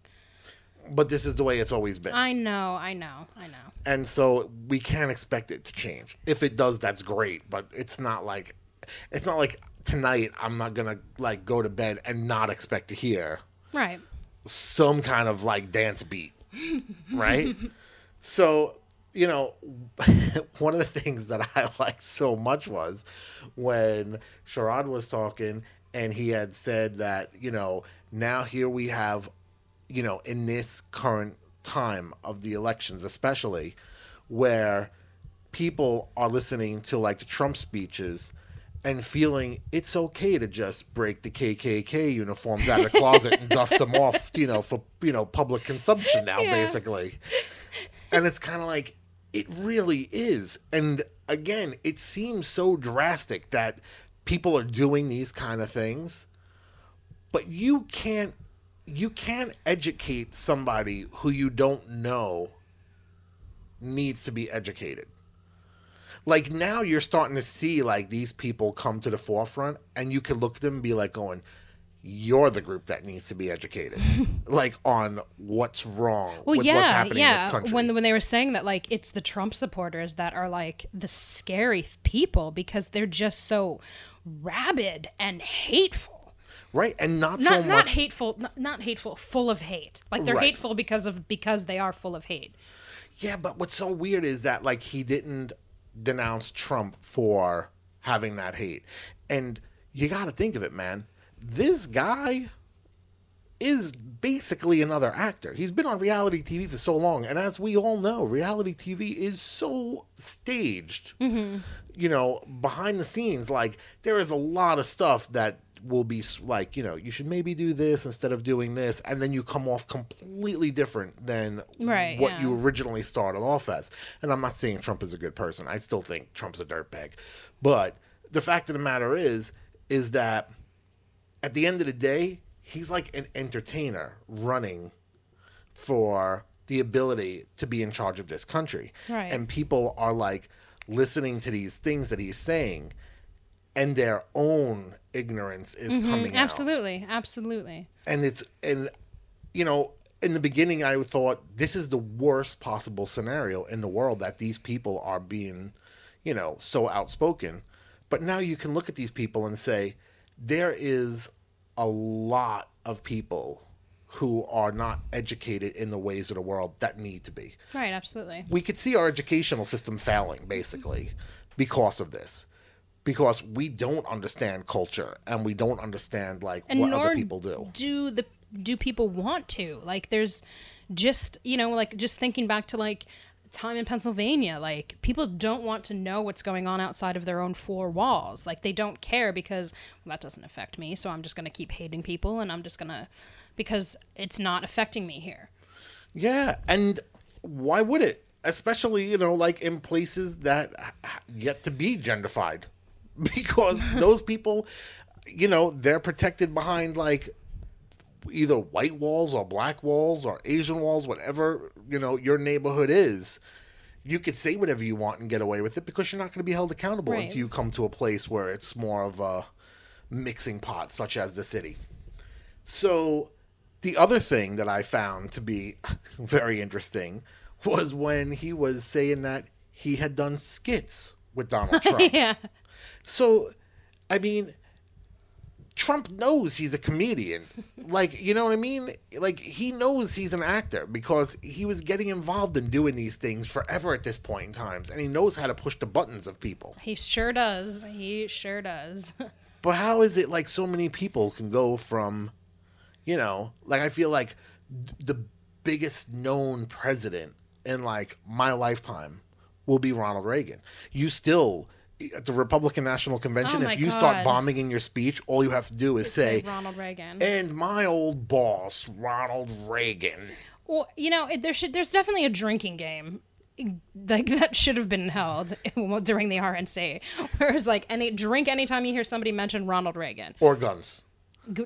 But this is the way it's always been. I know, I know, I know. and so we can't expect it to change. If it does, that's great, but it's not like it's not like tonight I'm not gonna like go to bed and not expect to hear Right. some kind of like dance beat, right? so you know, one of the things that I liked so much was when Sherrod was talking and he had said that you know now here we have you know, in this current time of the elections, especially where people are listening to like the Trump speeches and feeling it's okay to just break the KKK uniforms out of the closet and dust them off, you know, for, you know, public consumption now, Yeah. basically. And it's kind of like, it really is. And again, it seems so drastic that people are doing these kind of things, but you can't you can't educate somebody who you don't know needs to be educated. Like now you're starting to see like these people come to the forefront and you can look at them and be like going, You're the group that needs to be educated. like on what's wrong Well, with yeah, what's happening in this yeah. country. When when they were saying that, like it's the Trump supporters that are like the scary people because they're just so rabid and hateful. Right? And not, Not so not much hateful, not, not hateful, full of hate. Like they're Right. hateful because of because they are full of hate. Yeah, but what's so weird is that like he didn't denounce Trump for having that hate. And you got to think of it, man. This guy is basically another actor. He's been on reality TV for so long, and as we all know, reality TV is so staged. Mm-hmm. You know, behind the scenes, like there is a lot of stuff that will be like, you know, you should maybe do this instead of doing this, and then you come off completely different than Right, what yeah. you originally started off as. And I'm not saying Trump is a good person. I still think Trump's a dirtbag. But the fact of the matter is, is that at the end of the day, he's like an entertainer running for the ability to be in charge of this country. Right. And people are like listening to these things that he's saying and their own ignorance is coming out. Mm-hmm. Absolutely, absolutely. And it's and you know, in the beginning I thought this is the worst possible scenario in the world that these people are being, you know, so outspoken. But now you can look at these people and say there is a lot of people who are not educated in the ways of the world that need to be. Right, absolutely. we could see our educational system failing basically because of this. Because we don't understand culture and we don't understand like And what other people do. do the do people want to. Like there's just you know like just thinking back to like time in pennsylvania. Like people don't want to know what's going on outside of their own four walls. Like they don't care because well, that doesn't affect me so i'm just going to keep hating people and i'm just going to because it's not affecting me here. Yeah and why would it? Especially you know like in places that yet to be gentrified. Because those people you know they're protected behind like either white walls or black walls or asian walls whatever you know your neighborhood is you could say whatever you want and get away with it because you're not going to be held accountable Right. until you come to a place where it's more of a mixing pot such as the city so the other thing that I found to be very interesting was when he was saying that he had done skits with Donald Trump. yeah So, I mean, Trump knows he's a comedian. Like, you know what I mean? Like, he knows he's an actor because he was getting involved in doing these things forever at this point in times, and he knows how to push the buttons of people. he sure does he sure does But how is it like so many people can go from, you know, like I feel like the biggest known president in like my lifetime will be Ronald Reagan. You still at the Republican National Convention, Oh if you God. start bombing in your speech, all you have to do is say, ronald reagan "And my old boss, Ronald Reagan." Well, you know, it, there should there's definitely a drinking game like that should have been held during the RNC. Whereas like any drink anytime you hear somebody mention Ronald Reagan. Or guns.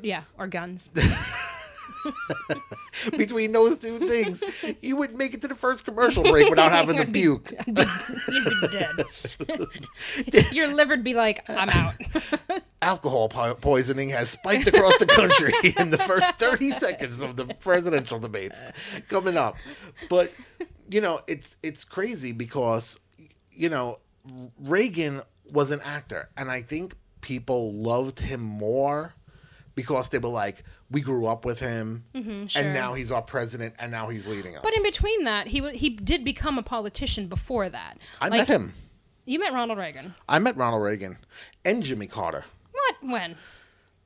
Yeah, or guns. Between those two things, you wouldn't make it to the first commercial break without having to be- puke. You'd be dead. Your liver'd be like, I'm out. alcohol po- poisoning has spiked across the country in the first 30 seconds of the presidential debates coming up. But you know, it's it's crazy because you know, Reagan was an actor and I think people loved him more because they were like we grew up with him Mm-hmm, sure. and now he's our president and now he's leading us. But in between that, he w- he did become a politician before that. I Like, met him. You met Ronald Reagan. I met Ronald Reagan and Jimmy Carter. What? When?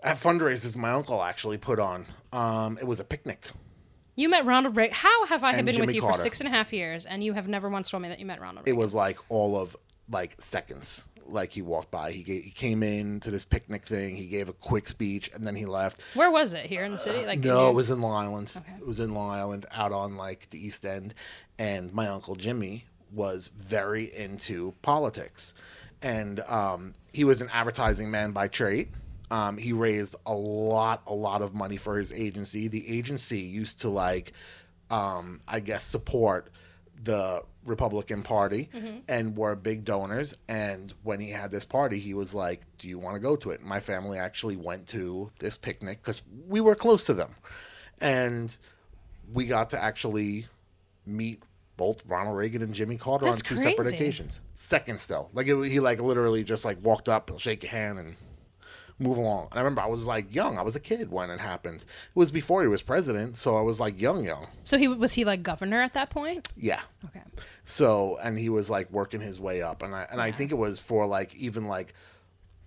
At fundraisers my uncle actually put on. Um, it was a picnic. You met Ronald Reagan. How have I been Jimmy with you Carter. for six and a half years and you have never once told me that you met Ronald Reagan? it was like all of like seconds like he walked by. He, ga- he came in to this picnic thing. He gave a quick speech and then he left. Where was it? Here in the city? Like no it was in long island. It was in long island out on like the east end. And my uncle jimmy was very into politics. And um, he was an advertising man by trade. Um, he raised a lot a lot of money for his agency. The agency used to like um, i guess support the Republican Party mm-hmm. and were big donors. And when he had this party, he was like, Do you want to go to it? My family actually went to this picnic because we were close to them. And we got to actually meet both Ronald Reagan and Jimmy Carter That's on two separate occasions. Seconds still. Like it, he like literally just like walked up and shake your hand and move along. And I remember I was like young. I was a kid when it happened. It was before he was president, so I was like young, young. So he was he like governor at that point? Yeah. Okay. So and he was like working his way up, and I and I think it was for like even like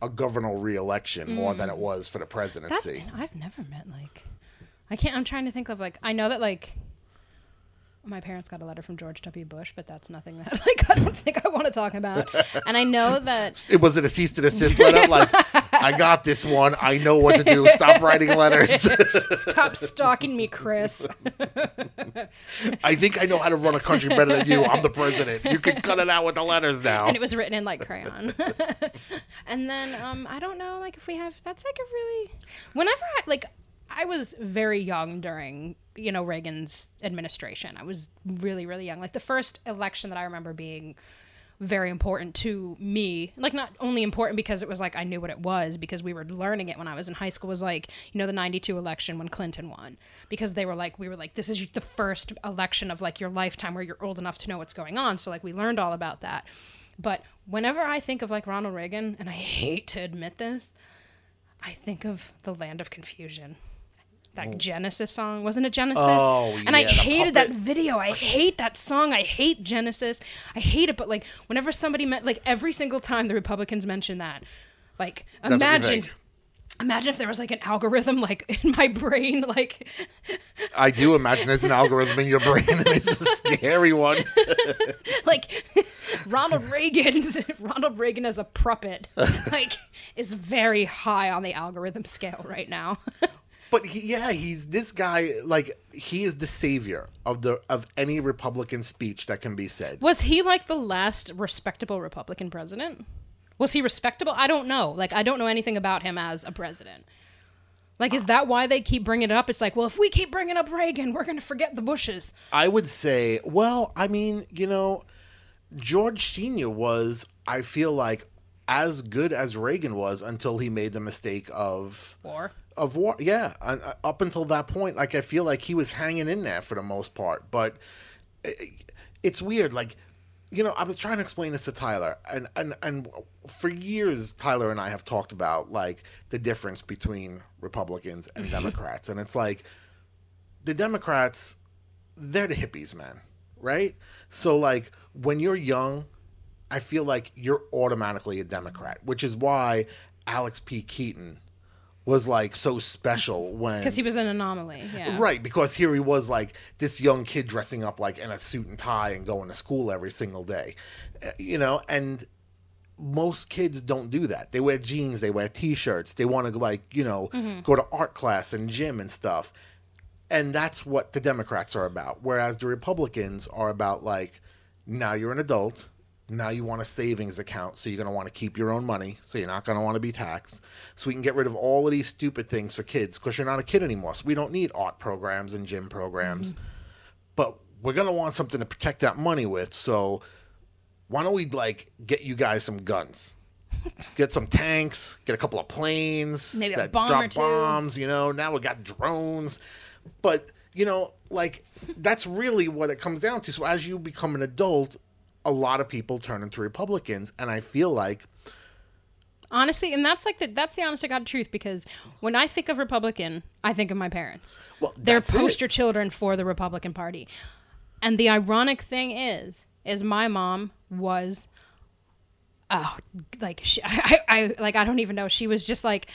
a governor reelection more than it was for the Mm. That's presidency. I've never met like I can't I'm trying to think of like I know that like my parents got a letter from George W. Bush, but that's nothing that like I don't think I want to talk about. And I know that It was it a cease to desist letter? like I got this one. I know what to do. Stop writing letters. stop stalking me, Chris. I think I know how to run a country better than you. I'm the president. You can cut it out with the letters now. and it was written in like crayon. and then um, I don't know, like if we have that's like a really whenever I like I I was very young during you know Reagan's administration. I was really really young. Like the first election that I remember being very important to me. Like not only important because it was like i knew what it was because we were learning it when i was in high school was like you know the 92 election when clinton won. Because they were like we were like this is the first election of like your lifetime where you're old enough to know what's going on. So like we learned all about that. But whenever i think of like ronald reagan and i hate to admit this i think of the land of confusion that oh. Genesis song wasn't it Genesis? Oh, and I yeah, the hated that video. I hate that song. I hate Genesis. I hate it. But like, whenever somebody met, like every single time the Republicans mention that, like, you imagine, imagine if there was like an algorithm like in my brain, like, I do imagine there's an algorithm in your brain, and it's a scary one. like Ronald Reagan, Ronald Reagan as a puppet, like, is very high on the algorithm scale right now. But he, yeah, he's this guy. Like he is the savior of the of any Republican speech that can be said. Was he like the last respectable Republican president? Was he respectable? I don't know. Like, I don't know anything about him as a president. Like, is that why they keep bringing it up? It's like, well, if we keep bringing up Reagan, we're going to forget the Bushes. I would say, well, I mean, you know, George Senior was, I feel like, as good as Reagan was until he made the mistake of Or of war. Yeah, and, uh, up until that point, like I feel like he was hanging in there for the most part. But uh, it's weird, like you know, I was trying to explain this to Tyler, and and and for years, Tyler and I have talked about like the difference between Republicans and Democrats, and it's like the Democrats, they're the hippies, man, right? So like when you're young, I feel like you're automatically a Democrat, which is why Alex P. Keaton was like so special when because he was an anomaly. Yeah. Right, because here he was like this young kid dressing up like in a suit and tie and going to school every single day. Uh, You know, and most kids don't do that. They wear jeans, they wear t-shirts, they want to like, you know, go to art class and gym and stuff. And that's what the Democrats are about. Whereas the Republicans are about like now you're an adult, now you want a savings account, so you're going to want to keep your own money, so you're not going to want to be taxed. So we can get rid of all of these stupid things for kids because you're not a kid anymore. So we don't need art programs and gym programs. Mm-hmm. But we're going to want something to protect that money with. So why don't we like get you guys some guns? Get some tanks, get a couple of planes Maybe a that bomb drop or two. bombs, you know. Now we got drones. But, you know, like that's really what it comes down to. So as you become an adult, a lot of people turn into Republicans and I feel like Honestly, and that's like the that's the honest to God truth because when I think of Republican, I think of my parents. well They're that's it. poster children for the Republican Party. And the ironic thing is, is my mom was, oh, like she, I, I, like I don't even know. She was just like,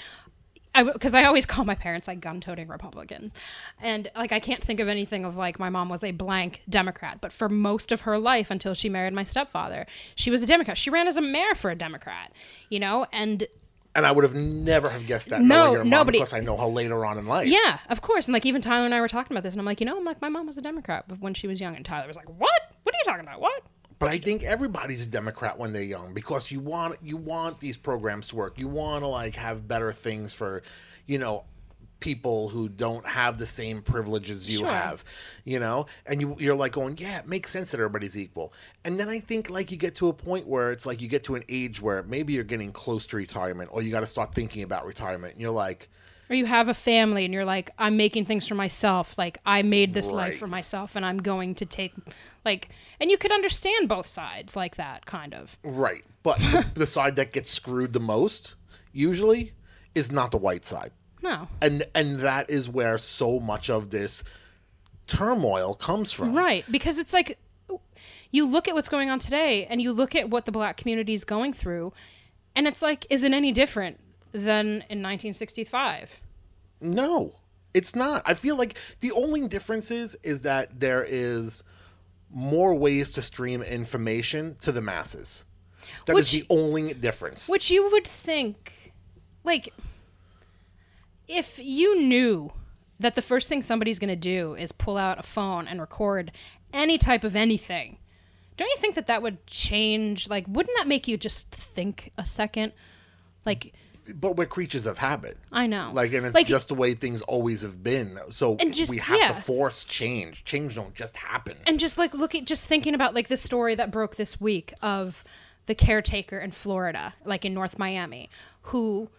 because I always call my parents like gun-toting Republicans, and like I can't think of anything of like my mom was a blank Democrat, but for most of her life until she married my stepfather, she was a Democrat. She ran as a mayor for a Democrat, you know, and And I would have never have guessed that No, your nobody- because I know how later on in life. Yeah, of course. And like even Tyler and I were talking about this, and I'm like, you know, I'm like, my mom was a Democrat when she was young, and Tyler was like, what? What are you talking about? What? But I think everybody's a Democrat when they're young because you want you want these programs to work. You want to like have better things for, you know, people who don't have the same privileges you Sure. have, you know. And you you're like going, yeah, it makes sense that everybody's equal. And then I think like you get to a point where it's like you get to an age where maybe you're getting close to retirement, or you got to start thinking about retirement. And you're like, Or you have a family, and you're like, I'm making things for myself. Like I made this Right. life for myself, and I'm going to take, like, and you could understand both sides like that, kind of. right. But the, the side that gets screwed the most usually is not the white side. No, and and that is where so much of this turmoil comes from. right? Because it's like, you look at what's going on today, and you look at what the black community is going through, and it's like, is it any different than in 1965? No, it's not. I feel like the only difference is is that there is more ways to stream information to the masses. That is Which- the only difference. Which you would think, like, if you knew that the first thing somebody's going to do is pull out a phone and record any type of anything, don't you think that that would change? Like, wouldn't that make you just think a second? Like, but we're creatures of habit. I know. Like, and it's Like- just the way things always have been. So And just- we have yeah. to force change. Change don't just happen. and just like look at just thinking about like the story that broke this week of the caretaker in Florida, like in North Miami, who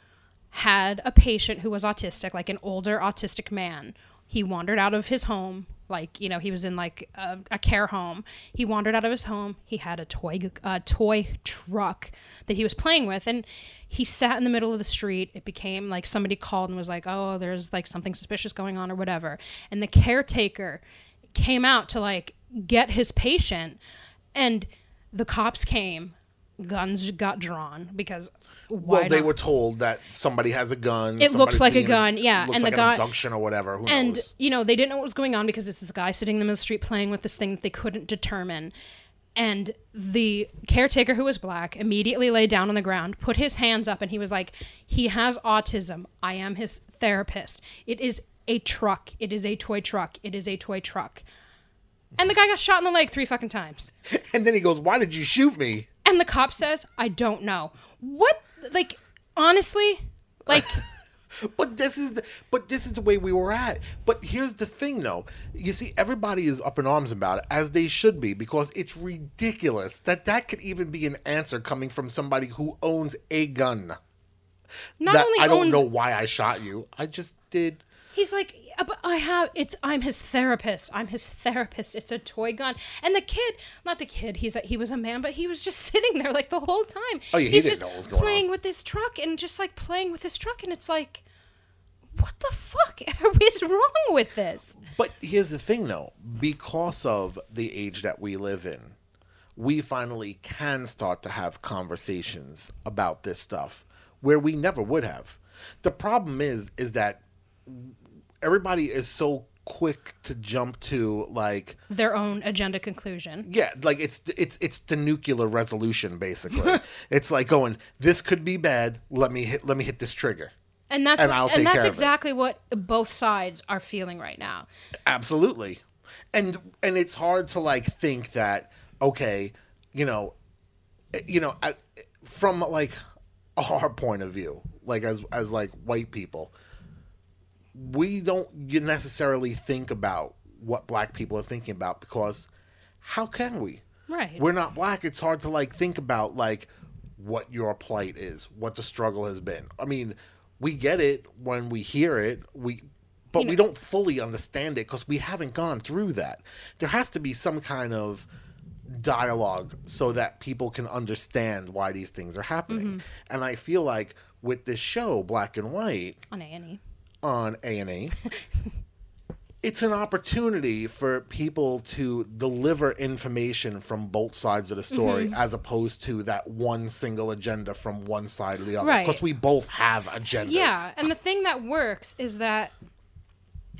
had a patient who was autistic, like an older autistic man. He wandered out of his home, like you know, he was in like a, a care home. He wandered out of his home. He had a toy a toy truck that he was playing with, and he sat in the middle of the street. It became like somebody called and was like, "Oh, there's like something suspicious going on or whatever," and the caretaker came out to like get his patient and the cops came guns got drawn because why well, they not? were told that somebody has a gun. It looks like a gun, yeah, and like the guy- abduction or whatever. Who and knows? you know they didn't know what was going on because this is a guy sitting in the middle of the street playing with this thing that they couldn't determine and the caretaker who was black immediately lay down on the ground put his hands up and he was like he has autism i am his therapist it is a truck it is a toy truck it is a toy truck and the guy got shot in the leg three fucking times And then he goes, "Why did you shoot me?" And the cop says i don't know what like honestly like But this is the, but this is the way we were at. But here's the thing, though. You see, everybody is up in arms about it, as they should be, because it's ridiculous that that could even be an answer coming from somebody who owns a gun. not that only I don't owns know why I shot you. I just did. He's like, "Yeah, Uh, but I have it's. I'm his therapist. I'm his therapist. It's a toy gun. And the kid, not the kid. He's a, he was a man, but he was just sitting there like the whole time. Oh, yeah, he he's didn't just know what was going playing on. with this truck and just like playing with this truck, and it's like, what the fuck is wrong with this? But here's the thing, though. Because of the age that we live in, we finally can start to have conversations about this stuff where we never would have. The problem is, is that everybody is so quick to jump to like Their own agenda conclusion. yeah like it's it's it's the nuclear resolution basically it's like going this could be bad let me hit let me hit this trigger And that's And what- I'll and take that's care of it. exactly what both sides are feeling right now. absolutely and and it's hard to like think that okay you know eh, you know I, from like our point of view like as as like white people we don't necessarily think about what black people are thinking about because how can we? Right. we're not black. It's hard to like think about like what your plight is what the struggle has been. I mean we get it when we hear it. We but we don't fully understand it because we haven't gone through that. There has to be some kind of dialogue so that people can understand why these things are happening. Mm-hmm. And i feel like with this show black and white on Annie. On A&E. it's an opportunity for people to deliver information from both sides of the story Mm-hmm. as opposed to that one single agenda from one side or the other Right. because we both have agendas. Yeah, and the thing that works is that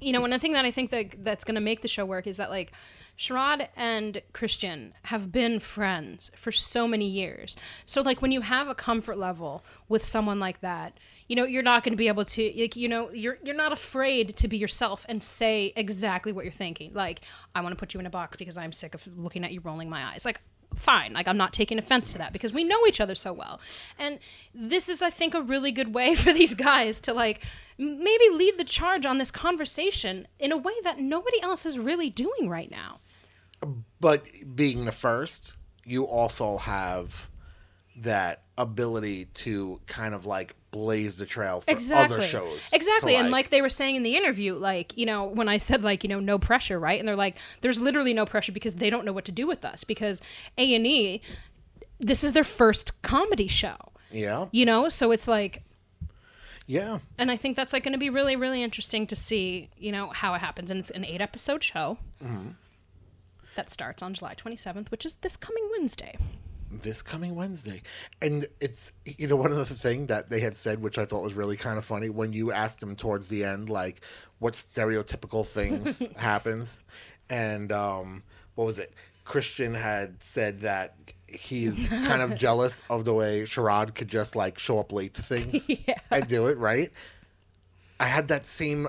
you know, and the thing that I think that that's going to make the show work is that like Sherrod and Christian have been friends for so many years. So like when you have a comfort level with someone like that, you know, you're not going to be able to like you know, you're you're not afraid to be yourself and say exactly what you're thinking. Like I want to put you in a box because I'm sick of looking at you rolling my eyes. Like fine like i'm not taking offense to that because we know each other so well and this is i think a really good way for these guys to like maybe lead the charge on this conversation in a way that nobody else is really doing right now But being the first, you also have that ability to kind of like blaze the trail for exactly other shows. exactly to, and like they were saying in the interview like you know when i said like you know no pressure right and they're like there's literally no pressure because they don't know what to do with us because a&e this is their first comedy show yeah, you know so it's like yeah. and I think that's like going to be really, really interesting to see, you know, how it happens. And it's an eight episode show mm-hmm. that starts on July 27th, which is this coming Wednesday. This coming Wednesday. And it's you know one of the thing that they had said, which I thought was really kind of funny, when you asked them towards the end, like what stereotypical things happens, and um, what was it? Christian had said that he's kind of jealous of the way Sherrod could just like show up late to things Yeah. and do it right. I had that same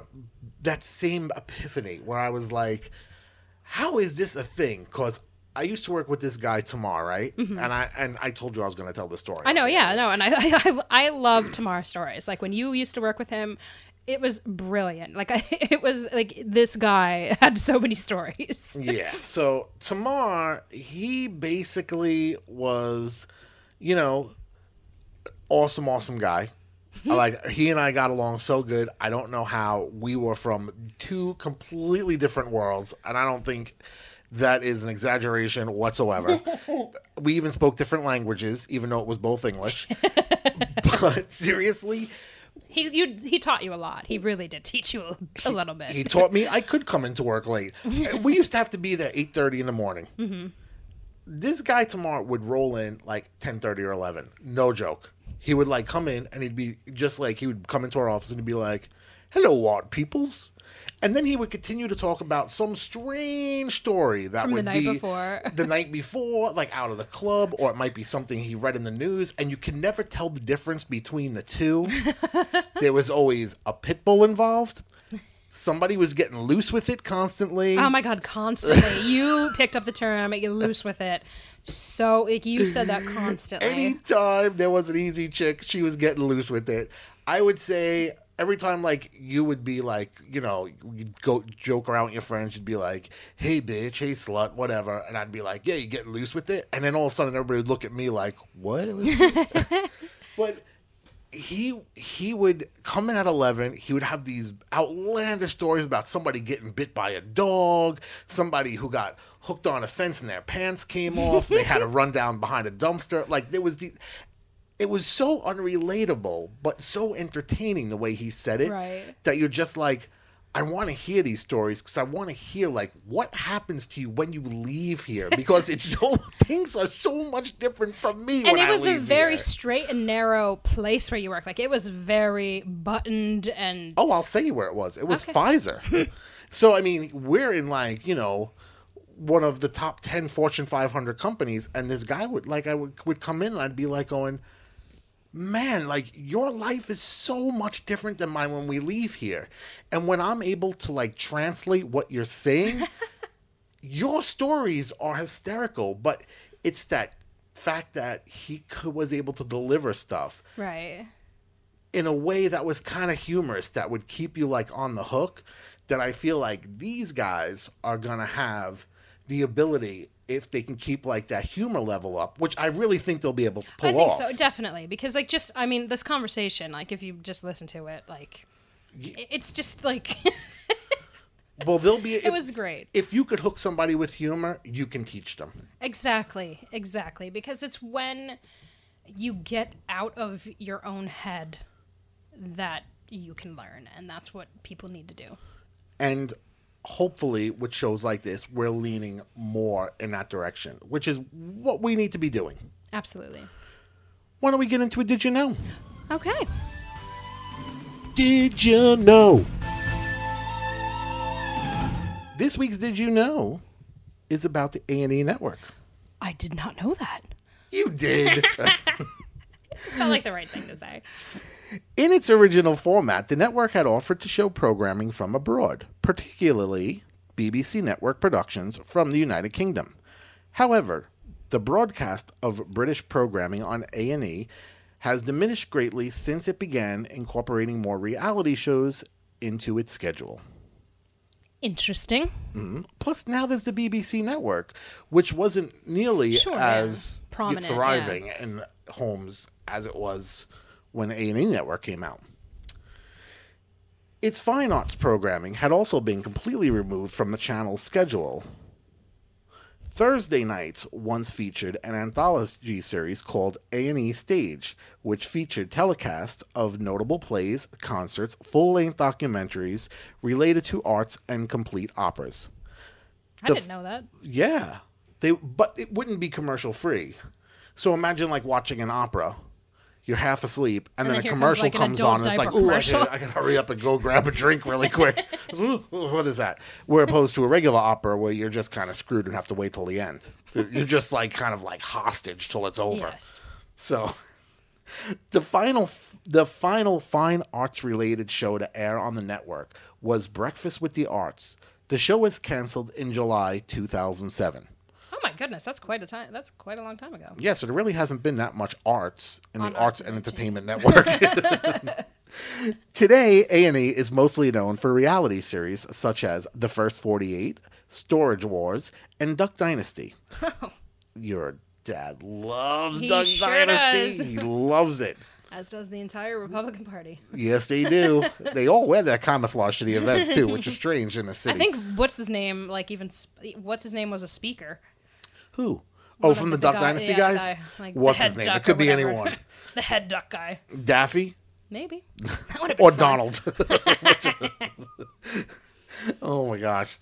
that same epiphany where I was like, how is this a thing? Because I used to work with this guy Tamar, right? And I and I told you I was going to tell the story. Mm-hmm. I know, yeah, no, and I, I, I love Tamar stories. Like when you used to work with him, it was brilliant. Like I, it was like this guy had so many stories. yeah. So Tamar, he basically was, you know, awesome, awesome guy. Like he and I got along so good. I don't know how we were from two completely different worlds, and I don't think that is an exaggeration whatsoever. we even spoke different languages, even though it was both English. but seriously, He you he taught you a lot. He really did teach you a, a little bit. he taught me I could come into work late. Uh, we used to have to be there eight thirty in the morning. Mm-hmm. This guy tomorrow would roll in like ten thirty or eleven. No joke. He would like come in and he'd be just like he would come into our office and he'd be like, "Hello, art peoples." And then he would continue to talk about some strange story that From the would night be before. the night before, like out of the club, or it might be something he read in the news, and you can never tell the difference between the two. there was always a pit bull involved. Somebody was getting loose with it constantly. Oh my god, constantly. you picked up the term, get loose with it. So like you said that constantly. Anytime there was an easy chick, she was getting loose with it. I would say every time, like you would be like, you know, you'd go joke around with your friends. You'd be like, "Hey, bitch, hey, slut, whatever," and I'd be like, "Yeah, you getting loose with it?" And then all of a sudden, everybody would look at me like, "What?" but he he would come in at 11 he would have these outlandish stories about somebody getting bit by a dog somebody who got hooked on a fence and their pants came off they had to run down behind a dumpster like there was the it was so unrelatable but so entertaining the way he said it Right. that you're just like I want to hear these stories because I want to hear like what happens to you when you leave here because it's so things are so much different from me. and it was a very here. straight and narrow place where you work. Like it was very buttoned and Oh, I'll say you where it was. It was Okay. Pfizer. so I mean, we're in like you know one of the top ten Fortune 500 companies, and this guy would like I would would come in and I'd be like going, man, like your life is so much different than mine when we leave here, and when I'm able to like translate what you're saying, your stories are hysterical, but it's that fact that he could, was able to deliver stuff right. in a way that was kind of humorous that would keep you like on the hook that I feel like these guys are gonna have the ability if they can keep like that humor level up, which I really think they'll be able to pull I think off. so, definitely. Because like just I mean, this conversation, like if you just listen to it, like i- it's just like well, they'll be. If, it was great. if you could hook somebody with humor, you can teach them. Exactly, exactly. Because it's when you get out of your own head that you can learn, and that's what people need to do. And hopefully, with shows like this, we're leaning more in that direction, which is what we need to be doing. Absolutely. Why don't we get into it? Did you know? Okay. Did you know? This week's Did You Know is about the A&E network. I did not know that. You did. Felt like the right thing to say. In its original format, the network had offered to show programming from abroad, particularly BBC network productions from the United Kingdom. However, the broadcast of British programming on A&E has diminished greatly since it began incorporating more reality shows into its schedule. Interesting. Mm-hmm. Plus, now there's the BBC network, which wasn't nearly Sure, yeah. as Prominent, thriving in homes as it was when A&E Network came out. Its fine arts programming had also been completely removed from the channel's schedule. Thursday nights once featured an anthology series called A&E Stage, which featured telecasts of notable plays, concerts, full-length documentaries related to arts and complete operas. I The didn't know that. Yeah. They but it wouldn't be commercial free. So imagine like watching an opera. You're half asleep, and, And then, then a here comes, commercial like, comes on, and it's like, "Ooh, I commercial." gotta, I gotta hurry up and go grab a drink really quick." Ooh, what is that? Where opposed to a regular opera, where you're just kind of screwed and have to wait till the end. You're just like kind of like hostage till it's over. Yes. So the final the final fine arts related show to air on the network was Breakfast with the Arts. The show was canceled in July 2007. My goodness, that's quite a time. That's quite a long time ago. Yeah, so there really hasn't been that much arts in On the Arts and Entertainment Network. Today, A&E is mostly known for reality series such as The First 48, Storage Wars, and Duck Dynasty. Your dad loves He Duck sure Dynasty. does. He loves it. As does the entire Republican Party. Yes, they do. they all wear their camouflage to the events too, which is strange in the I think what's his name? Like even sp- what's his name was a speaker. Who? Oh, One from of the Duck guy- Dynasty yeah, guys? guy, like, What's his name? It could be anyone. the head duck guy. Daffy Maybe. Or. Donald. oh my gosh.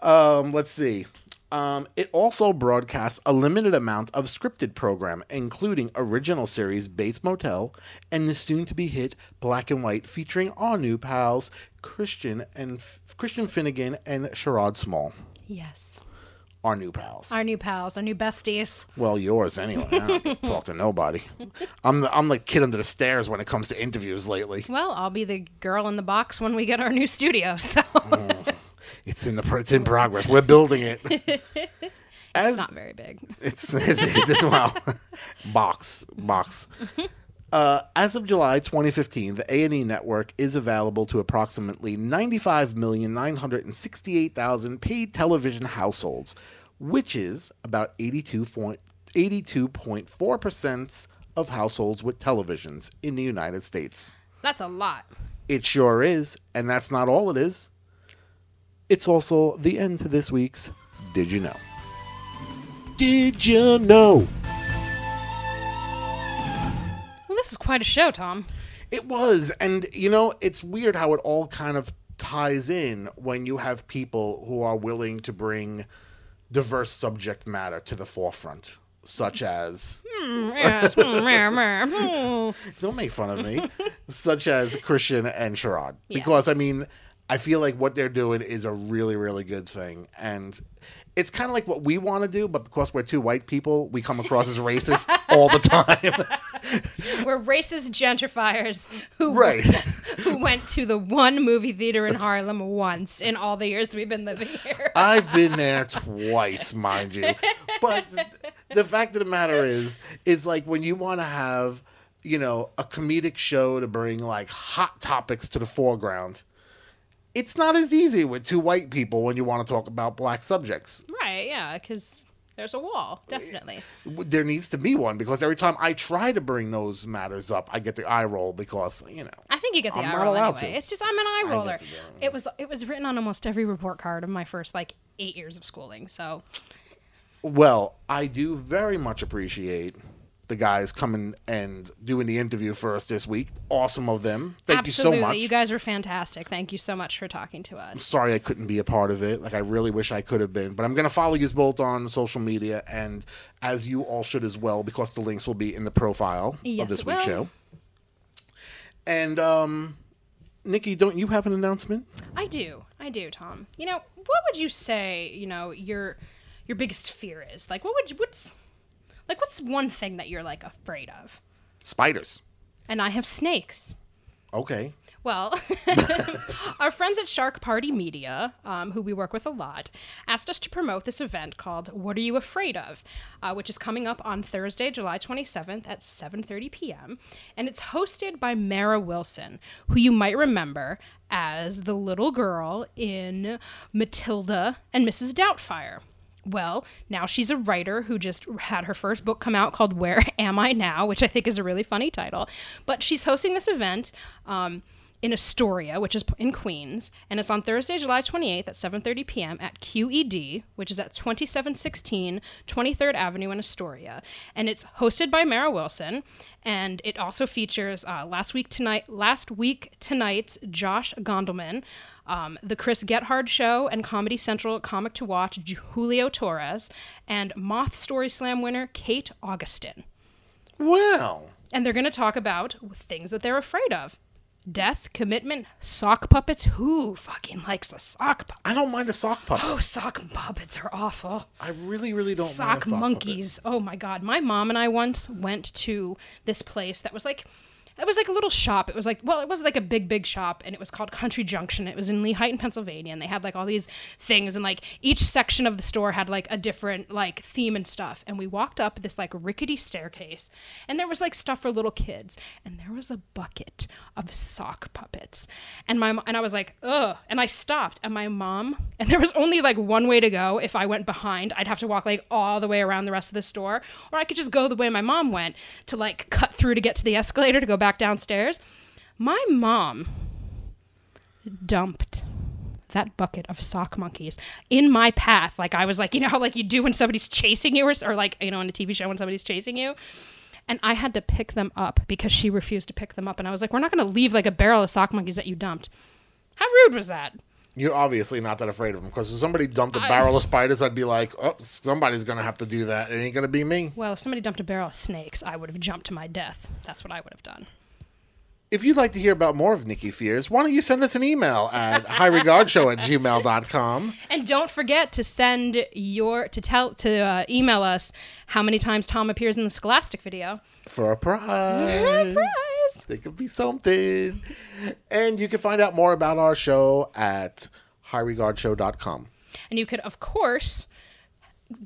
Um, let's see. Um, it also broadcasts a limited amount of scripted program, including original series Bates Motel and the soon-to-be hit Black and White, featuring our new pals Christian and Christian Finnegan and Sherrod Small. Yes. Our new pals. Our new pals, our new besties. Well, yours anyway. I don't talk to nobody. I'm the, I'm the kid under the stairs when it comes to interviews lately. Well, I'll be the girl in the box when we get our new studio. So It's in the it's in progress. We're building it. As, it's not very big. It's, it's, it's well, box box. Uh, as of July 2015, the A&E network is available to approximately 95,968,000 paid television households, which is about 82.82.4% of households with televisions in the United States. That's a lot. It sure is, and that's not all it is. It's also the end to this week's Did You Know? Did you know? This is quite a show, Tom. It was, and you know, it's weird how it all kind of ties in when you have people who are willing to bring diverse subject matter to the forefront, such as. Hmm, meh, hmm. don't make fun of me, such as Christian and Sherrod, because I mean, I feel like what they're doing is a really, really good thing, and it's kind of like what we want to do, but because we're two white people, we come across as racist all the time. We're racist gentrifiers who Right. who went to the one movie theater in Harlem once in all the years we've been living here. I've been there twice, mind you. But the fact of the matter is, is like when you want to have, you know, a comedic show to bring like hot topics to the foreground, it's not as easy with two white people when you want to talk about black subjects. right? Yeah, because there's a wall, definitely. There needs to be one because every time I try to bring those matters up, I get the eye roll because, you know, I think you get the I'm eye not roll anyway. to. It's just I'm an eye roller. it. It was it was written on almost every report card of my first like eight years of schooling. So Well, I do very much appreciate the guys coming and doing the interview for us this week. Awesome of them. Thank absolutely, you so much. you guys were fantastic. Thank you so much for talking to us. Sorry I couldn't be a part of it. Like I really wish I could have been. But I'm gonna follow you both on social media and as you all should as well, because the links will be in the profile Yes, of this week's will. show. And um Nikki, don't you have an announcement? I do, I do, Tom. You know, what would you say? You know, your your biggest fear is like what would you, what's like what's one thing that you're like afraid of? Spiders. And I have snakes. Okay. Well, our friends at Shark Party Media, um, who we work with a lot, asked us to promote this event called "What Are You Afraid Of," uh, which is coming up on Thursday, July 27th at 7:30 p.m. and it's hosted by Mara Wilson, who you might remember as the little girl in Matilda and Mrs. Doubtfire. Well, now she's a writer who just had her first book come out called Where Am I Now, which I think is a really funny title. But she's hosting this event um, in Astoria, which is in Queens, and it's on Thursday, July 28th at 7:30 p.m. at QED, which is at 2716 23rd Avenue in Astoria, and it's hosted by Mara Wilson, and it also features uh, last week tonight, last week tonight's Josh Gondelman, um, the Chris Gethard Show, and Comedy Central Comic to Watch Julio Torres, and Moth Story Slam winner Kate Augustin Wow. and they're going to talk about things that they're afraid of death commitment sock puppets? Who fucking likes a sock puppet? I don't mind a sock puppet. oh sock puppets are awful. I really, really don't mind sock sock monkeys. Oh my god. My mom and i once went to this place that was like it was like a little shop. It was like, well, it was like a big, big shop, and it was called Country Junction. It was in Lehighton, Pennsylvania, and they had like all these things, and like each section of the store had like a different like theme and stuff. And we walked up this like rickety staircase, and there was like stuff for little kids, and there was a bucket of sock puppets, and my and I was like, ugh, and I stopped, and my mom, and there was only like one way to go. If I went behind, I'd have to walk like all the way around the rest of the store, or I could just go the way my mom went to like cut through to get to the escalator to go back downstairs. My mom dumped that bucket of sock monkeys in my path. Like I was like, you know how like you do when somebody's chasing you or, or like, you know, in a TV show when somebody's chasing you. And I had to pick them up because she refused to pick them up. And I was like, we're not going to leave like a barrel of sock monkeys that you dumped. How rude was that? You're obviously not that afraid of them because if somebody dumped a barrel of spiders, I'd be like, oh, somebody's going to have to do that. It ain't going to be me. Well, if somebody dumped a barrel of snakes, I would have jumped to my death. That's what I would have done. If you'd like to hear about more of Nikki Fears, why don't you send us an email at highregardshow at gmail.com. And don't forget to send your to tell to uh, email us how many times Tom appears in the Scholastic video. for a prize. Prize. There could be something. And you can find out more about our show at highregardshow.com. And you could, of course,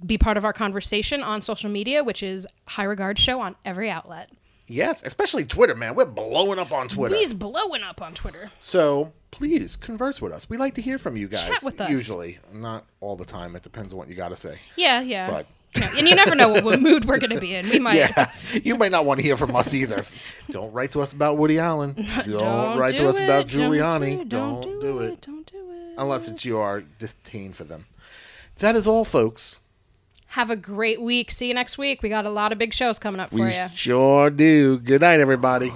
be part of our conversation on social media, which is High Regard Show on every outlet. Yes, especially Twitter, man. We're blowing up on Twitter. We's blowing up on Twitter. So please converse with us. We like to hear from you guys. Chat with us. Usually, not all the time. It depends on what you got to say. Yeah, yeah. But And you never know what, mood we're going to be in. We might. yeah, you may not want to hear from us either. Don't write to us about Woody Allen. Don't, write do to us it. about Don't Giuliani. do it. Don't, do it. Don't do it. Unless it's your disdain for them. That is all, folks. Have a great week. See you next week. We got a lot of big shows coming up for We you. sure do. Good night, everybody.